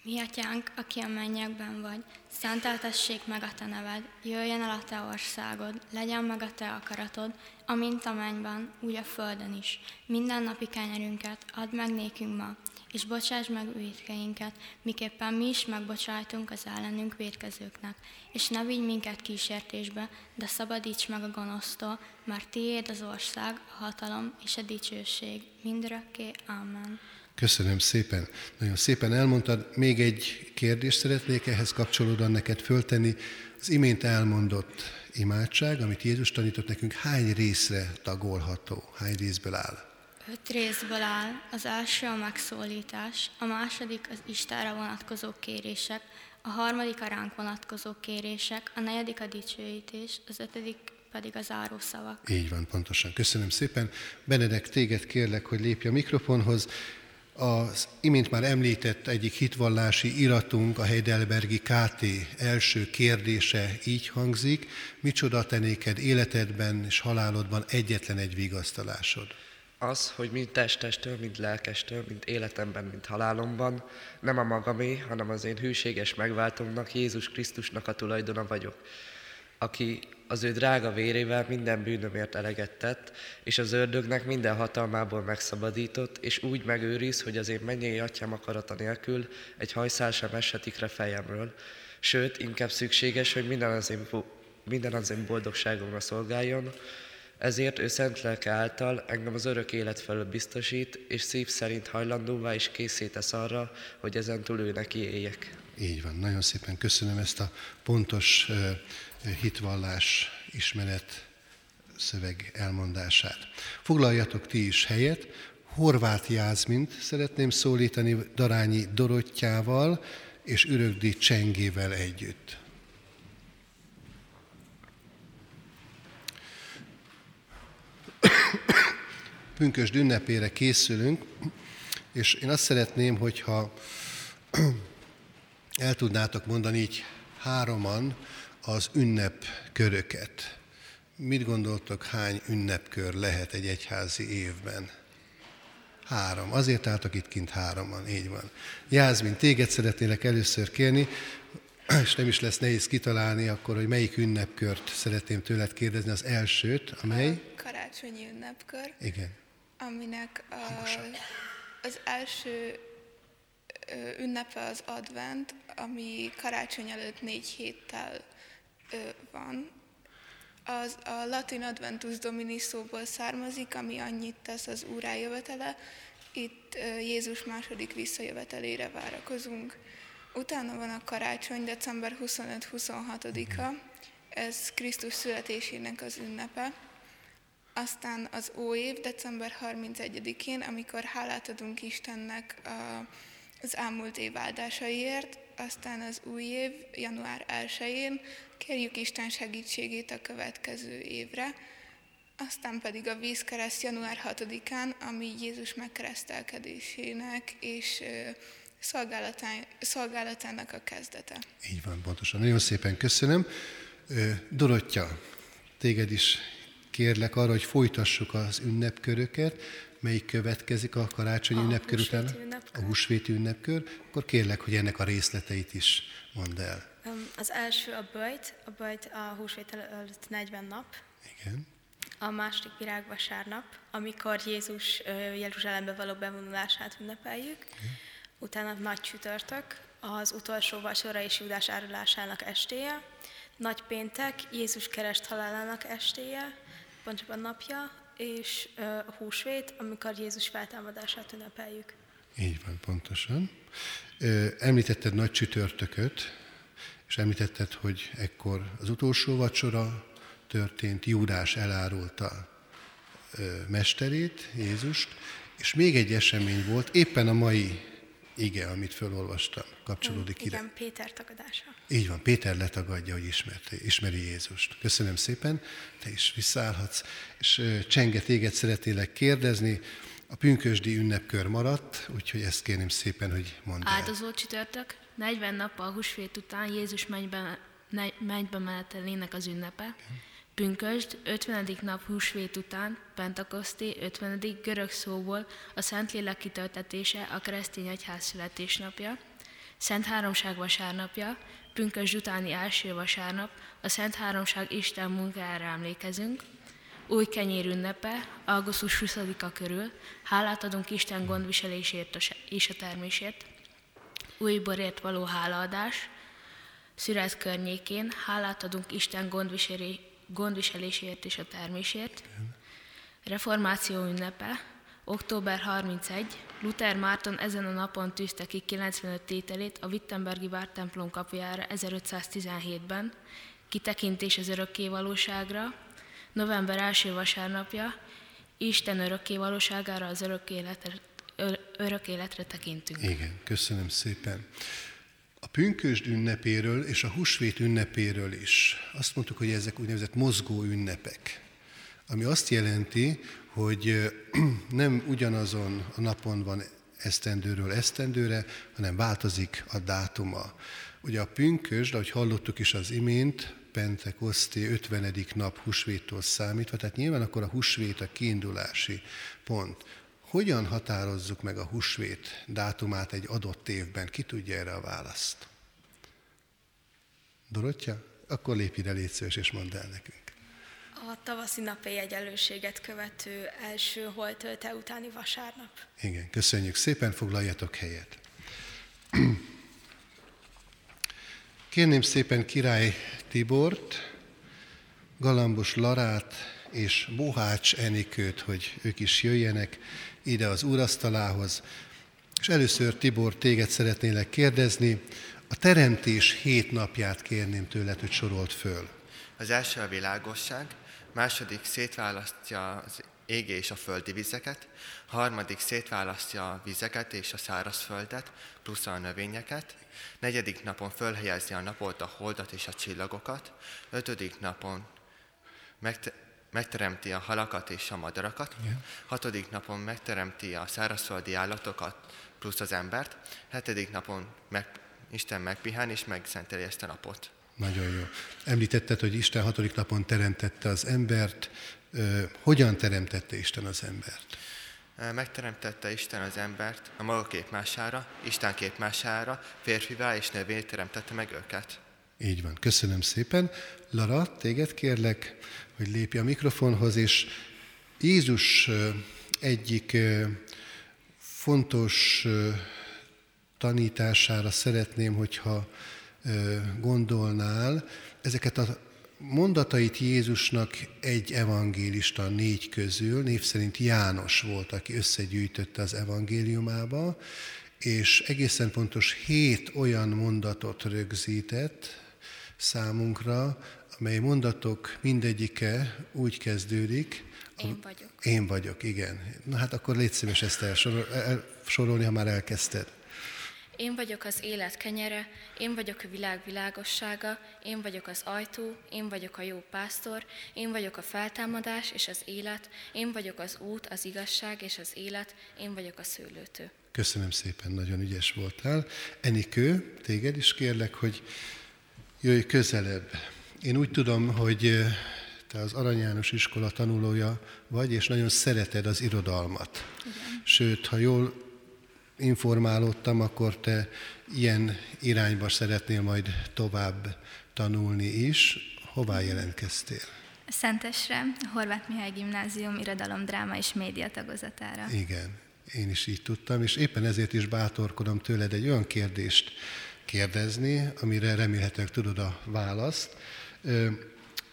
Mi atyánk, aki a mennyekben vagy, szenteltessék meg a te neved, jöjjön el a te országod, legyen meg a te akaratod, amint a mennyben, úgy a földön is. Minden napi kenyerünket add meg nékünk ma, és bocsáss meg védkeinket, miképpen mi is megbocsájtunk az ellenünk védkezőknek. És ne vigy minket kísértésbe, de szabadíts meg a gonosztól, mert tiéd az ország, a hatalom és a dicsőség, mindörökké. Amen. Köszönöm szépen. Nagyon szépen elmondtad. Még egy kérdést szeretnék ehhez kapcsolódóan neked föltenni. Az imént elmondott imádság, amit Jézus tanított nekünk, hány részre tagolható? Hány részből áll? Öt részből áll. Az első a megszólítás, a második az Istenre vonatkozó kérések, a harmadik a ránk vonatkozó kérések, a negyedik a dicsőítés, az ötödik pedig az árószavak. Így van, pontosan. Köszönöm szépen. Benedek, téged kérlek, hogy lépj a mikrofonhoz. Az imént már említett egyik hitvallási iratunk, a Heidelbergi KT első kérdése így hangzik, micsoda tenéked életedben és halálodban egyetlen egy vigasztalásod? Az, hogy mind testestől, mind lelkestől, mind életemben, mind halálomban, nem a magamé, hanem az én hűséges megváltómnak, Jézus Krisztusnak a tulajdona vagyok, aki az ő drága vérével minden bűnömért eleget tett, és az ördögnek minden hatalmából megszabadított, és úgy megőriz, hogy az én mennyei atyám akarata nélkül egy hajszál sem eshetik le fejemről. Sőt, inkább szükséges, hogy minden az én, minden az én boldogságomra szolgáljon, ezért ő szent lelke által engem az örök élet felől biztosít, és szív szerint hajlandóvá is készítesz arra, hogy ezen túl ő neki éljek. Így van, nagyon szépen köszönöm ezt a pontos hitvallás ismeret szöveg elmondását. Foglaljatok ti is helyet, Horváth Jászmint szeretném szólítani Darányi Dorottyával és Örögdi Csengével együtt. Pünkösd ünnepére készülünk, és én azt szeretném, hogyha el tudnátok mondani így hároman az ünnepköröket. Mit gondoltok, hány ünnepkör lehet egy egyházi évben? Három. Azért álltak itt kint hároman, így van. Jászmin, téged szeretnélek először kérni, és nem is lesz nehéz kitalálni akkor, hogy melyik ünnepkört szeretném tőled kérdezni, az elsőt, amely? A karácsonyi ünnepkör. Igen. Aminek a, az első ünnepe az advent, ami karácsony előtt négy héttel van. Az a latin adventus domini szóból származik, ami annyit tesz az úr eljövetele. Itt Jézus második visszajövetelére várakozunk. Utána van a karácsony, december 25-26-a, ez Krisztus születésének az ünnepe. Aztán az óév, december 31-én, amikor hálát adunk Istennek az elmúlt év áldásaiért, aztán az új év, január 1-én, kérjük Isten segítségét a következő évre, aztán pedig a vízkereszt január 6-án, ami Jézus megkeresztelkedésének és szolgálatának a kezdete. Így van, pontosan. Nagyon szépen köszönöm. Dorottya, téged is kérlek arra, hogy folytassuk az ünnepköröket, melyik következik a karácsonyi ünnepkör után, a húsvéti ünnepkör, akkor kérlek, hogy ennek a részleteit is mondd el. Az első a böjt, a böjt a húsvét előtt 40 nap. Igen. A második virágvasárnap, amikor Jézus Jeruzsálembe való bevonulását ünnepeljük. Igen. Utána nagy csütörtök, az utolsó vacsora és Júdás árulásának estéje. Nagy péntek, Jézus kerest halálának estéje, pontosabban napja, és a húsvét, amikor Jézus feltámadását ünnepeljük. Így van, pontosan. Említetted nagy csütörtököt, és említetted, hogy ekkor az utolsó vacsora történt, Júdás elárulta mesterét, Jézust, és még egy esemény volt, éppen a mai ige, amit felolvastam, kapcsolódik ide. Igen, Péter tagadása. Így van, Péter letagadja, hogy ismerte, ismeri Jézust. Köszönöm szépen, te is visszaállhatsz. És Csenge, téged szeretnélek kérdezni, a pünkösdi ünnepkör maradt, úgyhogy ezt kérném szépen, hogy mondd el. Áldozó csütörtök, 40 nap a húsvét után Jézus mennybe, mennybe menetelének az ünnepe. Okay. Pünkösd, 50. nap húsvét után, Pentakoszté, 50. görög szóból a Szentlélek kitöltetése a keresztény egyház születésnapja. Szent Háromság vasárnapja, pünkös utáni első vasárnap, a Szent Háromság Isten munkájára emlékezünk, új kenyér ünnepe, augusztus 20-a körül, hálát adunk Isten gondviselésért és a termésért, új borért való hálaadás, szület környékén, hálát adunk Isten gondviselésért és a termésért, reformáció ünnepe, október 31, Luther Márton ezen a napon tűzte ki 95 tételét a Wittenbergi vártemplom kapujára 1517-ben, kitekintés az örökké valóságra, november első vasárnapja, Isten örökké valóságára az örök életre, örök életre tekintünk. Igen, köszönöm szépen. A pünkösd ünnepéről és a húsvét ünnepéről is azt mondtuk, hogy ezek úgynevezett mozgó ünnepek, ami azt jelenti, hogy nem ugyanazon a napon van esztendőről esztendőre, hanem változik a dátuma. Ugye a pünkösd, ahogy hallottuk is az imént, Pentekoszté 50. nap húsvéttól számítva, tehát nyilván akkor a húsvét a kiindulási pont. Hogyan határozzuk meg a húsvét dátumát egy adott évben? Ki tudja erre a választ? Dorottya? Akkor lépj ide, légy szíves, és mondd el nekünk. A tavaszi napi egyenlőséget követő első holtölte utáni vasárnap. Igen, köszönjük szépen, foglaljatok helyet. Kérném szépen király Tibort, Galambos Larát és Bohács Enikőt, hogy ők is jöjjenek ide az úrasztalához. És először Tibor, téged szeretnélek kérdezni, a teremtés hét napját kérném tőled, hogy sorolt föl. Az első a világosság, második szétválasztja az égi és a földi vizeket, harmadik szétválasztja a vizeket és a szárazföldet, plusz a növényeket, negyedik napon fölhelyezi a napot, a holdat és a csillagokat, ötödik napon megte- megteremti a halakat és a madarakat, Igen. hatodik napon megteremti a szárazföldi állatokat, plusz az embert, hetedik napon meg, Isten megpihán és megszenteli ezt a napot. Nagyon jó. Említetted, hogy Isten hatodik napon teremtette az embert. Hogyan teremtette Isten az embert? Megteremtette Isten az embert a maga képmására, Isten képmására, férfivá és nővé teremtette meg őket. Így van, köszönöm szépen. Lara, téged kérlek, hogy lépj a mikrofonhoz, és Jézus egyik fontos tanítására szeretném, hogyha gondolnál, ezeket a mondatait Jézusnak egy evangélista négy közül, név szerint János volt, aki összegyűjtötte az evangéliumába, és egészen pontos hét olyan mondatot rögzített számunkra, amely mondatok mindegyike úgy kezdődik, én vagyok. Én vagyok, igen. Na hát akkor légy szíves ezt elsorolni, ha már elkezdted. Én vagyok az élet kenyere, én vagyok a világ világossága, én vagyok az ajtó, én vagyok a jó pásztor, én vagyok a feltámadás és az élet, én vagyok az út, az igazság és az élet, én vagyok a szőlőtő. Köszönöm szépen, nagyon ügyes voltál. Enikő, téged is kérlek, hogy jöjj közelebb. Én úgy tudom, hogy eh, te az Arany János iskola tanulója vagy, és nagyon szereted az irodalmat. Igen. Sőt, ha jól informálódtam, akkor te ilyen irányba szeretnél majd tovább tanulni is. Hová jelentkeztél? Szentesre, Horváth Mihály Gimnázium irodalom, dráma és média tagozatára. Igen, én is így tudtam, és éppen ezért is bátorkodom tőled egy olyan kérdést kérdezni, amire remélhetőleg tudod a választ.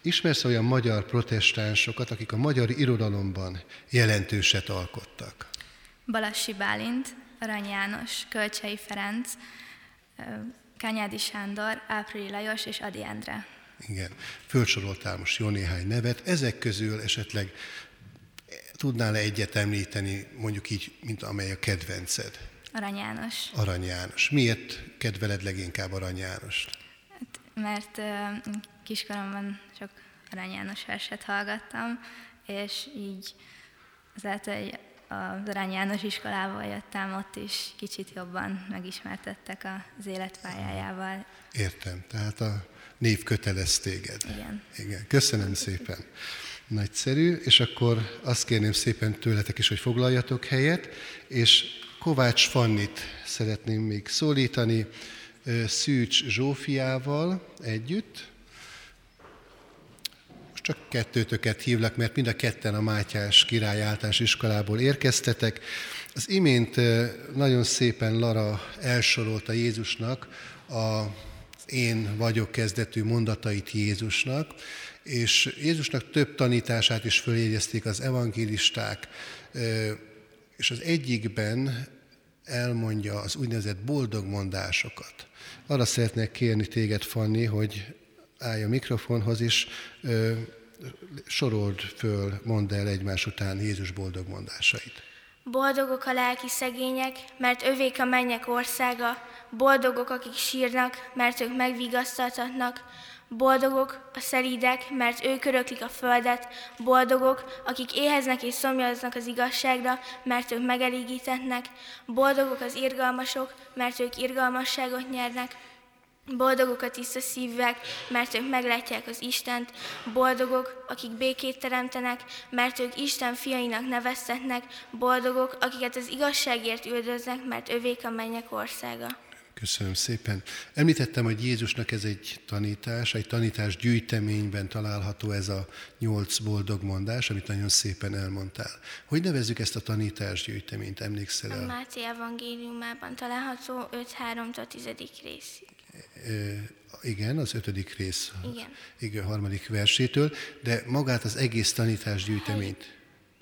Ismersz olyan magyar protestánsokat, akik a magyar irodalomban jelentőset alkottak? Balassi Bálint, Arany János, Kölcsei Ferenc, Kányádi Sándor, Áprili Lajos és Adi Endre. Igen, fölsoroltál most jó néhány nevet. Ezek közül esetleg tudnál-e egyet említeni, mondjuk így, mint amely a kedvenced? Arany János. Arany János. Miért kedveled leginkább Arany Jánost? Hát, mert uh, kiskoromban sok Arany János verset hallgattam, és így azáltal, hogy az Arany János iskolával jöttem, ott is kicsit jobban megismertettek az életpályájával. Értem, tehát a név kötelez téged. Igen. Igen. Köszönöm szépen. Nagyszerű, és akkor azt kérném szépen tőletek is, hogy foglaljatok helyet, és Kovács Fannit szeretném még szólítani, Szűcs Zsófiával együtt. Most csak kettőtöket hívlak, mert mind a ketten a Mátyás Király általános iskolából érkeztetek. Az imént nagyon szépen Lara elsorolta Jézusnak a én vagyok kezdetű mondatait Jézusnak, és Jézusnak több tanítását is följegyezték az evangélisták, és az egyikben elmondja az úgynevezett boldog mondásokat. Arra szeretnék kérni téged, Fanni, hogy állj a mikrofonhoz, és ö, sorold föl, mondd el egymás után Jézus boldog mondásait. Boldogok a lelki szegények, mert övék a mennyek országa, boldogok, akik sírnak, mert ők megvigasztaltatnak, Boldogok a szelídek, mert ők öröklik a földet, boldogok, akik éheznek és szomjaznak az igazságra, mert ők megelégítetnek, boldogok az irgalmasok, mert ők irgalmasságot nyernek, Boldogok a tiszta szívűek, mert ők meglátják az Istent, boldogok, akik békét teremtenek, mert ők Isten fiainak neveztetnek, boldogok, akiket az igazságért üldöznek, mert övék a mennyek országa. Köszönöm szépen. Említettem, hogy Jézusnak ez egy tanítás, egy tanítás gyűjteményben található ez a nyolc boldog mondás, amit nagyon szépen elmondtál. Hogy nevezzük ezt a tanítás gyűjteményt, emlékszel el? A Máté evangéliumában található 5-3-tól 10. részig. E, igen, az ötödik rész. Igen. Igen, a harmadik versétől, de magát az egész tanítás gyűjteményt.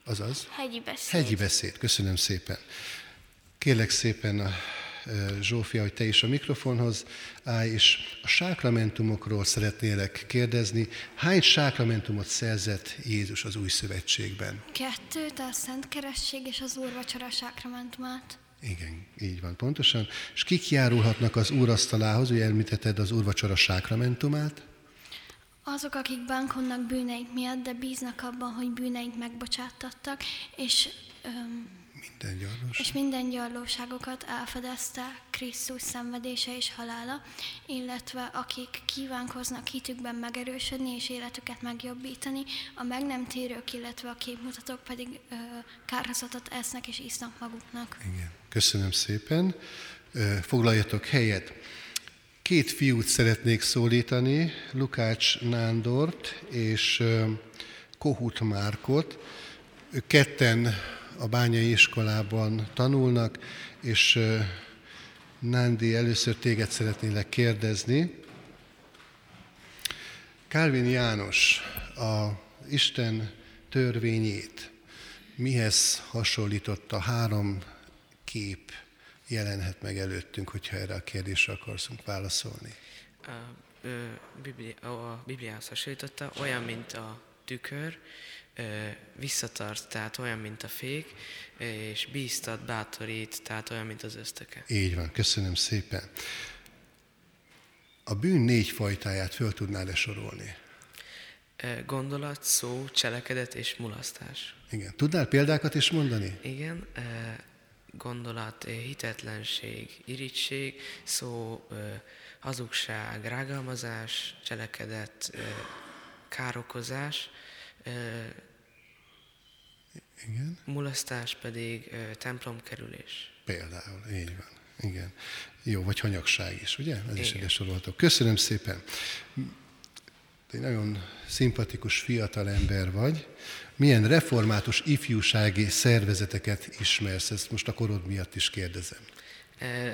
Azaz? Hegyi beszéd. Hegyi beszéd, köszönöm szépen. Kérlek szépen a Zsófia, hogy te is a mikrofonhoz állj, és a sákramentumokról szeretnélek kérdezni. Hány sákramentumot szerzett Jézus az új szövetségben? Kettőt, a Szent Keresség és az Úrvacsora sákramentumát. Igen, így van, pontosan. És kik járulhatnak az úrasztalához, hogy elmítetted az úrvacsora sákramentumát? Azok, akik bánkodnak bűneik miatt, de bíznak abban, hogy bűneik megbocsátattak, és öm, minden gyarlóság. És minden gyarlóságokat elfedezte Krisztus szenvedése és halála, illetve akik kívánkoznak hitükben megerősödni és életüket megjobbítani, a meg nem térők, illetve a képmutatók pedig ö, kárhozatot esznek és isznak maguknak. Igen. Köszönöm szépen. Foglaljatok helyet. Két fiút szeretnék szólítani, Lukács Nándort és Kohut Márkot. Ők ketten a bányai iskolában tanulnak, és Nándi, először téged szeretnélek kérdezni. Kálvin János a Isten törvényét mihez hasonlította három kép jelenhet meg előttünk, hogyha erre a kérdésre akarszunk válaszolni? A, a, a Bibliához hasonlította olyan, mint a tükör, visszatart, tehát olyan, mint a fék, és bíztat, bátorít, tehát olyan, mint az ösztöke. Így van, köszönöm szépen. A bűn négy fajtáját föl tudnál-e sorolni? Gondolat, szó, cselekedet és mulasztás. Igen. Tudnál példákat is mondani? Igen. Gondolat, hitetlenség, irigység, szó, hazugság, rágalmazás, cselekedet, károkozás, igen. Mulasztás pedig templomkerülés. Például, így van. Igen. Jó, vagy hanyagság is, ugye? Ez is ide sorolható. Köszönöm szépen. Te egy nagyon szimpatikus fiatal ember vagy. Milyen református ifjúsági szervezeteket ismersz? Ezt most a korod miatt is kérdezem.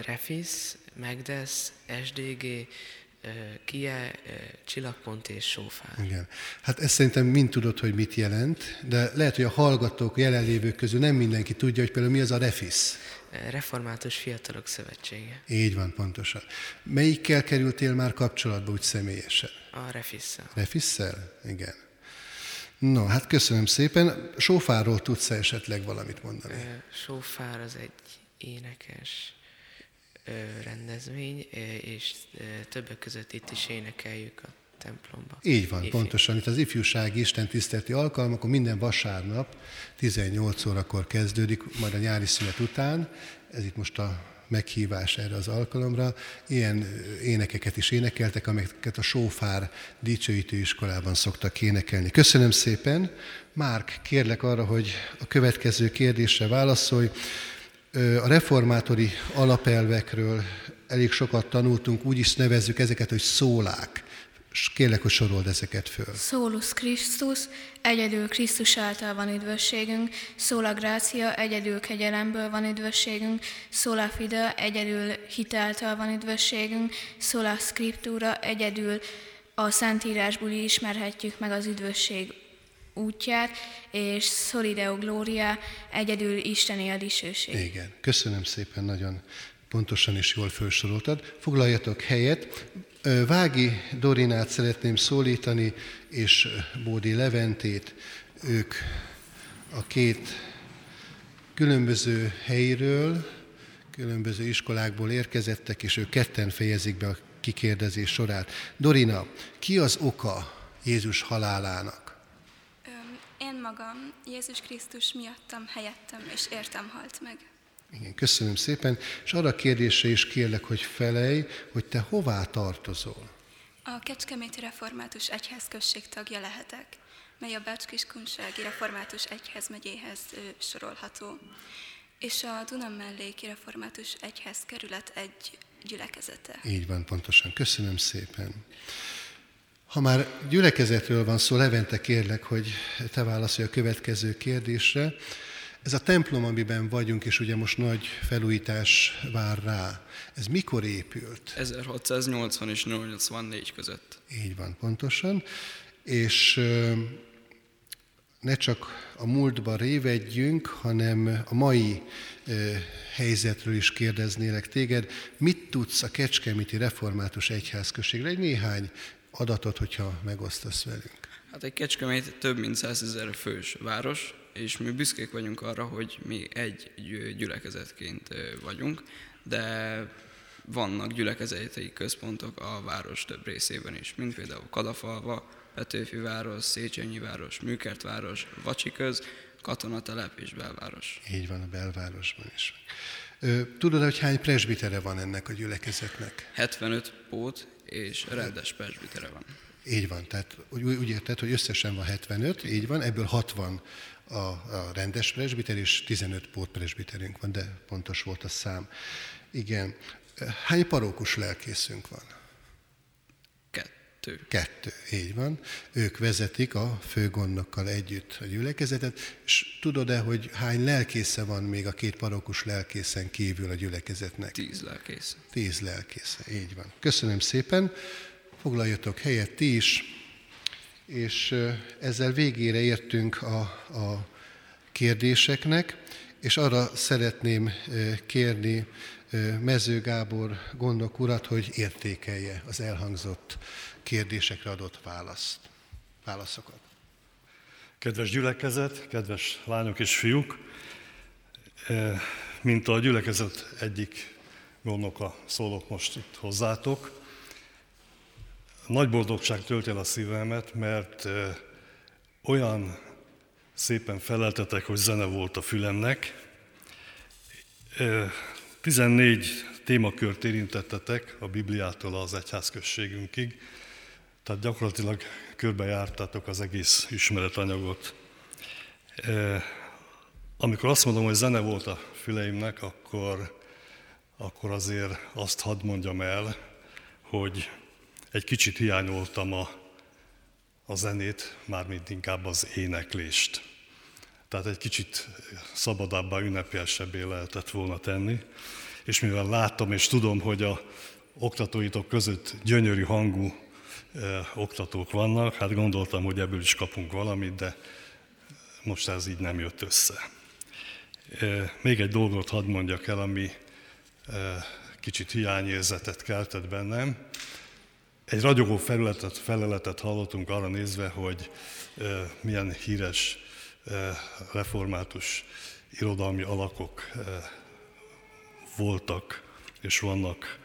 Refis, Megdesz, SDG, Kie, Csillagpont és Sófár. Igen. Hát ezt szerintem mind tudod, hogy mit jelent, de lehet, hogy a hallgatók, jelenlévők közül nem mindenki tudja, hogy például mi az a REFIS. Református Fiatalok Szövetsége. Így van, pontosan. Melyikkel kerültél már kapcsolatba úgy személyesen? A Refisszel. Refisszel? Igen. No, hát köszönöm szépen. Sófáról tudsz esetleg valamit mondani? Sófár az egy énekes, rendezvény, és többek között itt is énekeljük a templomba. Így van, Ifjú. pontosan. Itt az ifjúsági Isten tiszteleti alkalmak, akkor minden vasárnap 18 órakor kezdődik, majd a nyári szünet után. Ez itt most a meghívás erre az alkalomra. Ilyen énekeket is énekeltek, amelyeket a Sófár dicsőítő iskolában szoktak énekelni. Köszönöm szépen. Márk, kérlek arra, hogy a következő kérdésre válaszolj. A reformátori alapelvekről elég sokat tanultunk, úgy is nevezzük ezeket, hogy szólák. És kérlek, hogy sorold ezeket föl. Szólus Krisztus, egyedül Krisztus által van üdvösségünk, szóla grácia, egyedül kegyelemből van üdvösségünk, szóla fide, egyedül hitáltal van üdvösségünk, szóla scriptura, egyedül a Szentírásból ismerhetjük meg az üdvösség útját, és Solideo Gloria, egyedül Isteni a dicsőség. Igen, köszönöm szépen, nagyon pontosan és jól felsoroltad. Foglaljatok helyet. Vági Dorinát szeretném szólítani, és Bódi Leventét. Ők a két különböző helyről, különböző iskolákból érkezettek, és ők ketten fejezik be a kikérdezés sorát. Dorina, ki az oka Jézus halálának? Én magam, Jézus Krisztus miattam, helyettem és értem halt meg. Igen, köszönöm szépen. És arra a kérdésre is kérlek, hogy felej, hogy te hová tartozol? A Kecskeméti Református Egyház község tagja lehetek, mely a Bács-Kiskunsági Református Egyház megyéhez sorolható, és a Duna melléki Református Egyház kerület egy gyülekezete. Így van, pontosan. Köszönöm szépen. Ha már gyülekezetről van szó, Levente kérlek, hogy te válaszolj a következő kérdésre. Ez a templom, amiben vagyunk, és ugye most nagy felújítás vár rá, ez mikor épült? 1680 és 84 között. Így van, pontosan. És ne csak a múltba révedjünk, hanem a mai helyzetről is kérdeznélek téged. Mit tudsz a Kecskeméti Református Egyházközségre? Egy néhány adatot, hogyha megosztasz velünk. Hát egy Kecskemét több mint 100 ezer fős város, és mi büszkék vagyunk arra, hogy mi egy gyülekezetként vagyunk, de vannak gyülekezeti központok a város több részében is, mint például Kadafalva, Petőfi város, Széchenyi város, Műkert város, Vacsiköz, Katonatelep és belváros. Így van a belvárosban is. Tudod, hogy hány presbitere van ennek a gyülekezetnek? 75 pót, és rendes presbitere van. Így van, tehát úgy, úgy érted, hogy összesen van 75, így van, ebből 60 a, a rendes presbiter, és 15 pótpresbiterünk van, de pontos volt a szám. Igen. Hány parókus lelkészünk van? Kettő. Kettő, így van. Ők vezetik a főgondnokkal együtt a gyülekezetet, és tudod-e, hogy hány lelkésze van még a két parókus lelkészen kívül a gyülekezetnek? Tíz lelkésze. Tíz lelkésze, így van. Köszönöm szépen. Foglaljatok helyet ti is, és ezzel végére értünk a, a kérdéseknek, és arra szeretném kérni Mező Gábor gondok urat, hogy értékelje az elhangzott kérdésekre adott választ, válaszokat. Kedves gyülekezet, kedves lányok és fiúk, mint a gyülekezet egyik gondoka szólok most itt hozzátok, nagy boldogság tölti el a szívemet, mert olyan szépen feleltetek, hogy zene volt a fülemnek. 14 témakört érintettetek a Bibliától az egyházközségünkig, tehát gyakorlatilag körbejártátok az egész ismeretanyagot. Amikor azt mondom, hogy zene volt a füleimnek, akkor, akkor azért azt hadd mondjam el, hogy egy kicsit hiányoltam a, a zenét, mármint inkább az éneklést. Tehát egy kicsit szabadabbá, ünnepélyesebbé lehetett volna tenni. És mivel látom és tudom, hogy a oktatóitok között gyönyörű hangú oktatók vannak, hát gondoltam, hogy ebből is kapunk valamit, de most ez így nem jött össze. Még egy dolgot hadd mondjak el, ami kicsit hiányérzetet keltett bennem. Egy ragyogó felületet, feleletet hallottunk arra nézve, hogy milyen híres református irodalmi alakok voltak és vannak.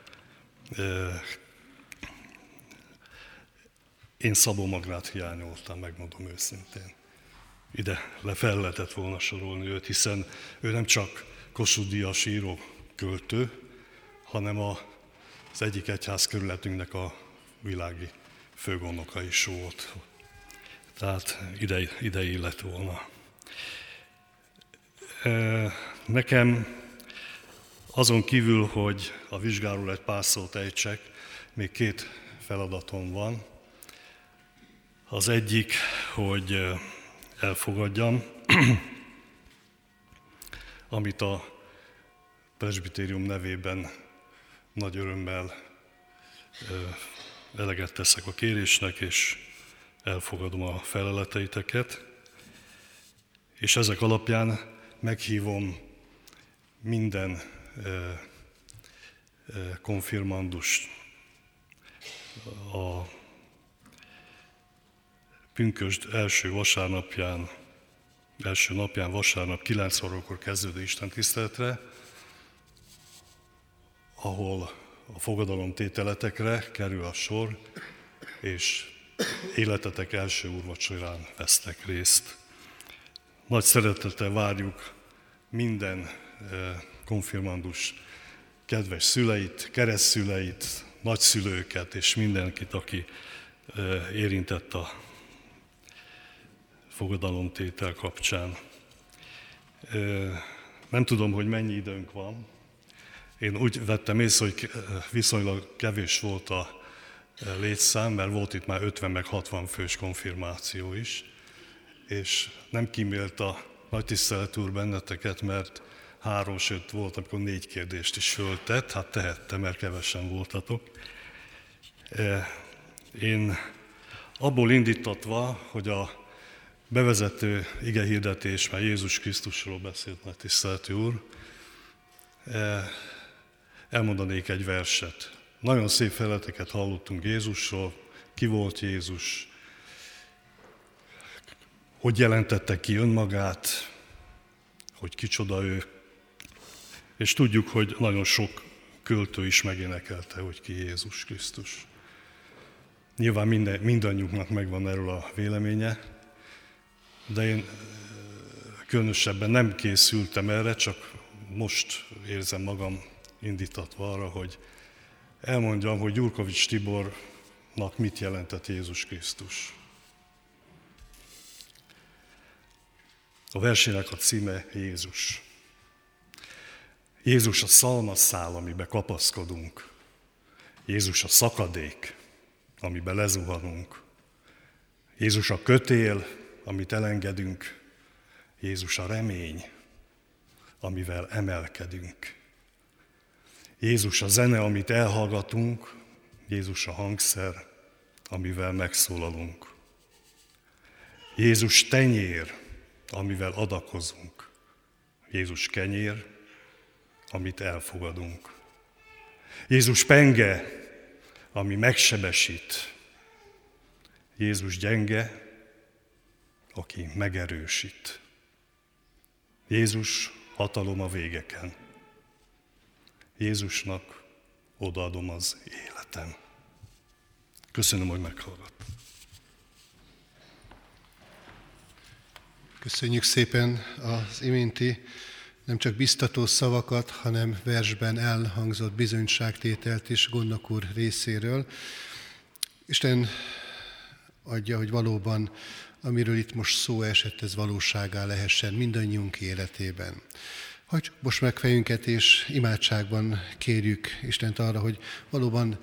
Én Szabó Magnát hiányoltam, megmondom őszintén. Ide le fel lehetett volna sorolni őt, hiszen ő nem csak Kossuth Díjas író költő, hanem a, az egyik egyház körületünknek a világi főgondnoka is volt. Tehát ide, ide illett volna. Nekem Azon kívül, hogy a vizsgáról egy pár szót ejtsek, még két feladatom van. Az egyik, hogy elfogadjam, amit a presbitérium nevében nagy örömmel eleget teszek a kérésnek, és elfogadom a feleleteiteket, és ezek alapján meghívom minden konfirmandust a pünkösd első vasárnapján, első napján vasárnap 9 órakor kezdődő Isten tiszteletre, ahol a fogadalom tételetekre kerül a sor, és életetek első úrvacsorán vesztek részt. Nagy szeretettel várjuk minden eh, konfirmandus kedves szüleit, keresztszüleit, nagyszülőket és mindenkit, aki eh, érintett a fogadalomtétel kapcsán. Nem tudom, hogy mennyi időnk van, én úgy vettem észre, hogy viszonylag kevés volt a létszám, mert volt itt már 50 meg 60 fős konfirmáció is, és nem kímélt a nagy tisztelet úr benneteket, mert három, sőt volt, amikor négy kérdést is föltett, hát tehette, mert kevesen voltatok. Én abból indítatva, hogy a bevezető ige hirdetés, mert Jézus Krisztusról beszélt nagy tiszteletű úr, elmondanék egy verset. Nagyon szép feleteket hallottunk Jézusról, ki volt Jézus, hogy jelentette ki önmagát, hogy kicsoda ő, és tudjuk, hogy nagyon sok költő is megénekelte, hogy ki Jézus Krisztus. Nyilván minden, mindannyiunknak megvan erről a véleménye, de én különösebben nem készültem erre, csak most érzem magam indítatva arra, hogy elmondjam, hogy Gyurkovics Tibornak mit jelentett Jézus Krisztus. A versének a címe Jézus. Jézus a szalmaszál, amibe kapaszkodunk. Jézus a szakadék, amibe lezuhanunk. Jézus a kötél, amit elengedünk. Jézus a remény, amivel emelkedünk. Jézus a zene, amit elhallgatunk, Jézus a hangszer, amivel megszólalunk. Jézus tenyér, amivel adakozunk. Jézus kenyér, amit elfogadunk. Jézus penge, ami megsebesít. Jézus gyenge, aki megerősít. Jézus hatalom a végeken. Jézusnak odaadom az életem. Köszönöm, hogy meghallgat. Köszönjük szépen az iménti nem csak biztató szavakat, hanem versben elhangzott bizonyságtételt is Gondok úr részéről. Isten adja, hogy valóban, amiről itt most szó esett, ez valóságá lehessen mindannyiunk életében. Hogy most meg fejünket, és imádságban kérjük Istent arra, hogy valóban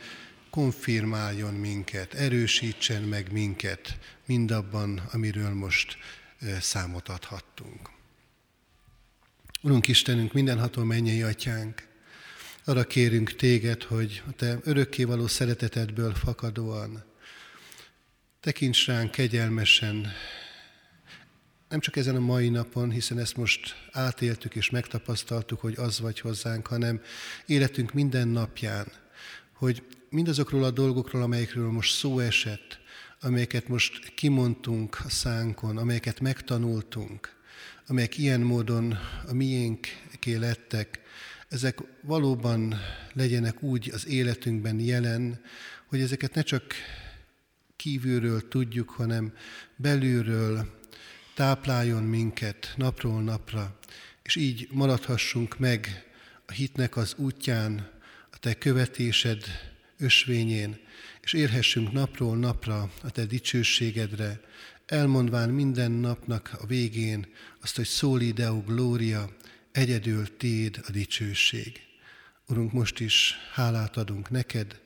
konfirmáljon minket, erősítsen meg minket mindabban, amiről most számot adhattunk. Urunk Istenünk, mindenható mennyei atyánk, arra kérünk téged, hogy a te örökkévaló szeretetedből fakadóan tekints ránk kegyelmesen, nem csak ezen a mai napon, hiszen ezt most átéltük és megtapasztaltuk, hogy az vagy hozzánk, hanem életünk minden napján, hogy mindazokról a dolgokról, amelyekről most szó esett, amelyeket most kimondtunk a szánkon, amelyeket megtanultunk, amelyek ilyen módon a miénké lettek, ezek valóban legyenek úgy az életünkben jelen, hogy ezeket ne csak kívülről tudjuk, hanem belülről tápláljon minket napról napra, és így maradhassunk meg a hitnek az útján, a Te követésed ösvényén, és érhessünk napról napra a Te dicsőségedre, elmondván minden napnak a végén azt, hogy szóli Deo Gloria, egyedül Téd a dicsőség. Urunk, most is hálát adunk neked,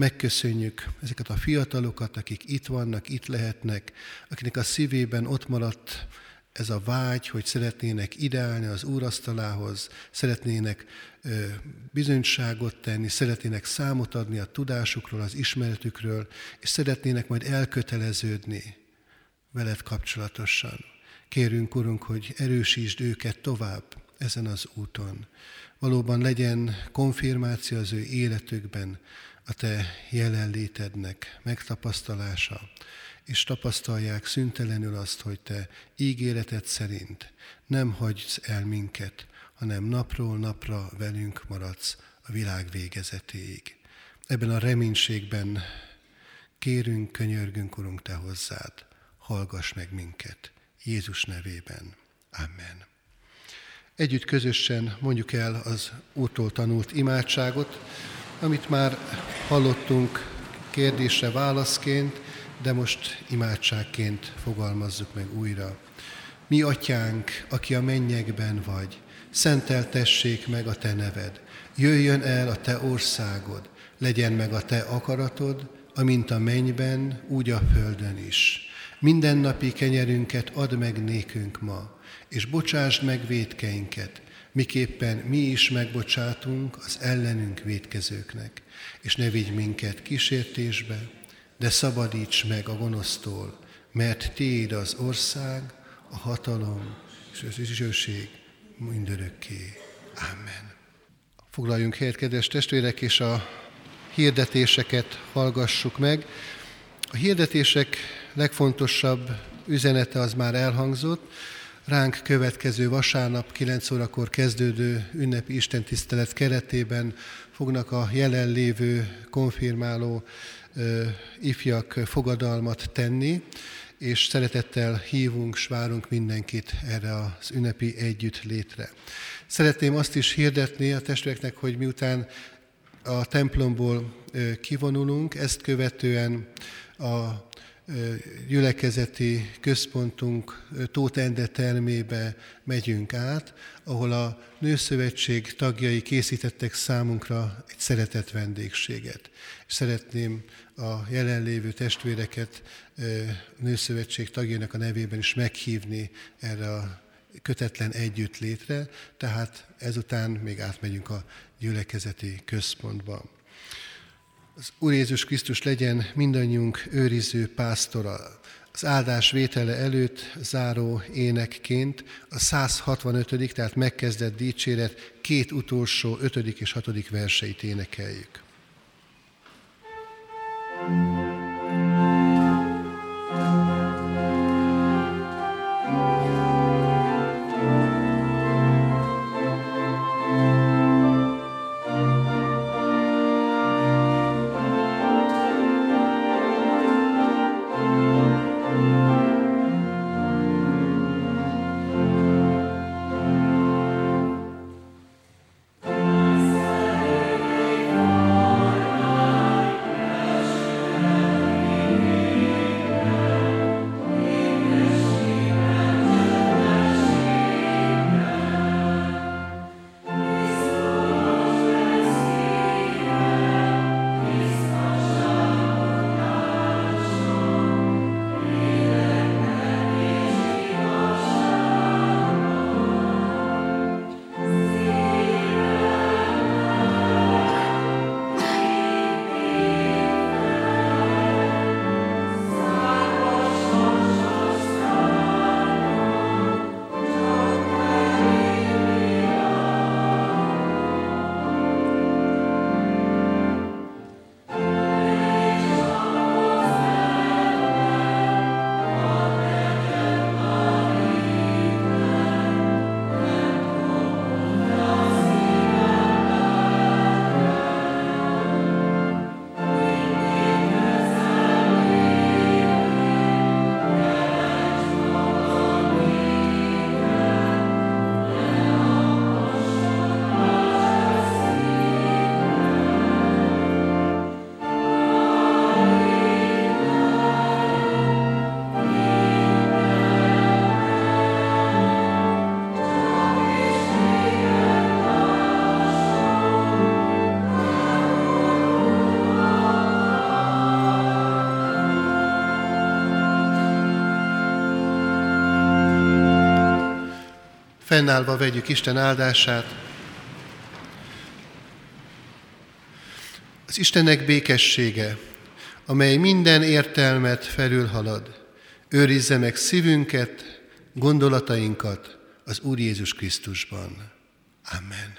megköszönjük ezeket a fiatalokat, akik itt vannak, itt lehetnek, akinek a szívében ott maradt ez a vágy, hogy szeretnének ideálni az úrasztalához, szeretnének ö, bizonyságot tenni, szeretnének számot adni a tudásukról, az ismeretükről, és szeretnének majd elköteleződni veled kapcsolatosan. Kérünk, Urunk, hogy erősítsd őket tovább ezen az úton. Valóban legyen konfirmáció az ő életükben a Te jelenlétednek megtapasztalása, és tapasztalják szüntelenül azt, hogy Te ígéreted szerint nem hagysz el minket, hanem napról napra velünk maradsz a világ végezetéig. Ebben a reménységben kérünk, könyörgünk, Urunk, Te hozzád, hallgass meg minket. Jézus nevében. Amen. Együtt közösen mondjuk el az útól tanult imádságot, amit már hallottunk kérdésre válaszként, de most imádságként fogalmazzuk meg újra. Mi atyánk, aki a mennyekben vagy, szenteltessék meg a te neved, jöjjön el a te országod, legyen meg a te akaratod, amint a mennyben, úgy a földön is. Mindennapi kenyerünket add meg nékünk ma, és bocsásd meg védkeinket, miképpen mi is megbocsátunk az ellenünk védkezőknek, és ne vigy minket kísértésbe, de szabadíts meg a gonosztól, mert Tiéd az ország, a hatalom és az ügyőség mindörökké. Amen. Foglaljunk helyet, kedves testvérek, és a hirdetéseket hallgassuk meg. A hirdetések legfontosabb üzenete az már elhangzott. Ránk következő vasárnap 9 órakor kezdődő ünnepi istentisztelet keretében fognak a jelenlévő konfirmáló ö, ifjak fogadalmat tenni, és szeretettel hívunk, s várunk mindenkit erre az ünnepi együtt létre. Szeretném azt is hirdetni a testvéreknek, hogy miután a templomból kivonulunk, ezt követően a gyülekezeti központunk Tóth Ende termébe megyünk át, ahol a Nőszövetség tagjai készítettek számunkra egy szeretett vendégséget. Szeretném a jelenlévő testvéreket Nőszövetség tagjainak a nevében is meghívni erre a kötetlen együttlétre, tehát ezután még átmegyünk a gyülekezeti központba. Az Úr Jézus Krisztus legyen mindannyiunk őriző pásztora. Az áldás vétele előtt záró énekként a 165. tehát megkezdett dicséret két utolsó, ötödik és hatodik verseit énekeljük. thank you Fennállva vegyük Isten áldását. Az Istennek békessége, amely minden értelmet felülhalad, őrizze meg szívünket, gondolatainkat az Úr Jézus Krisztusban. Amen.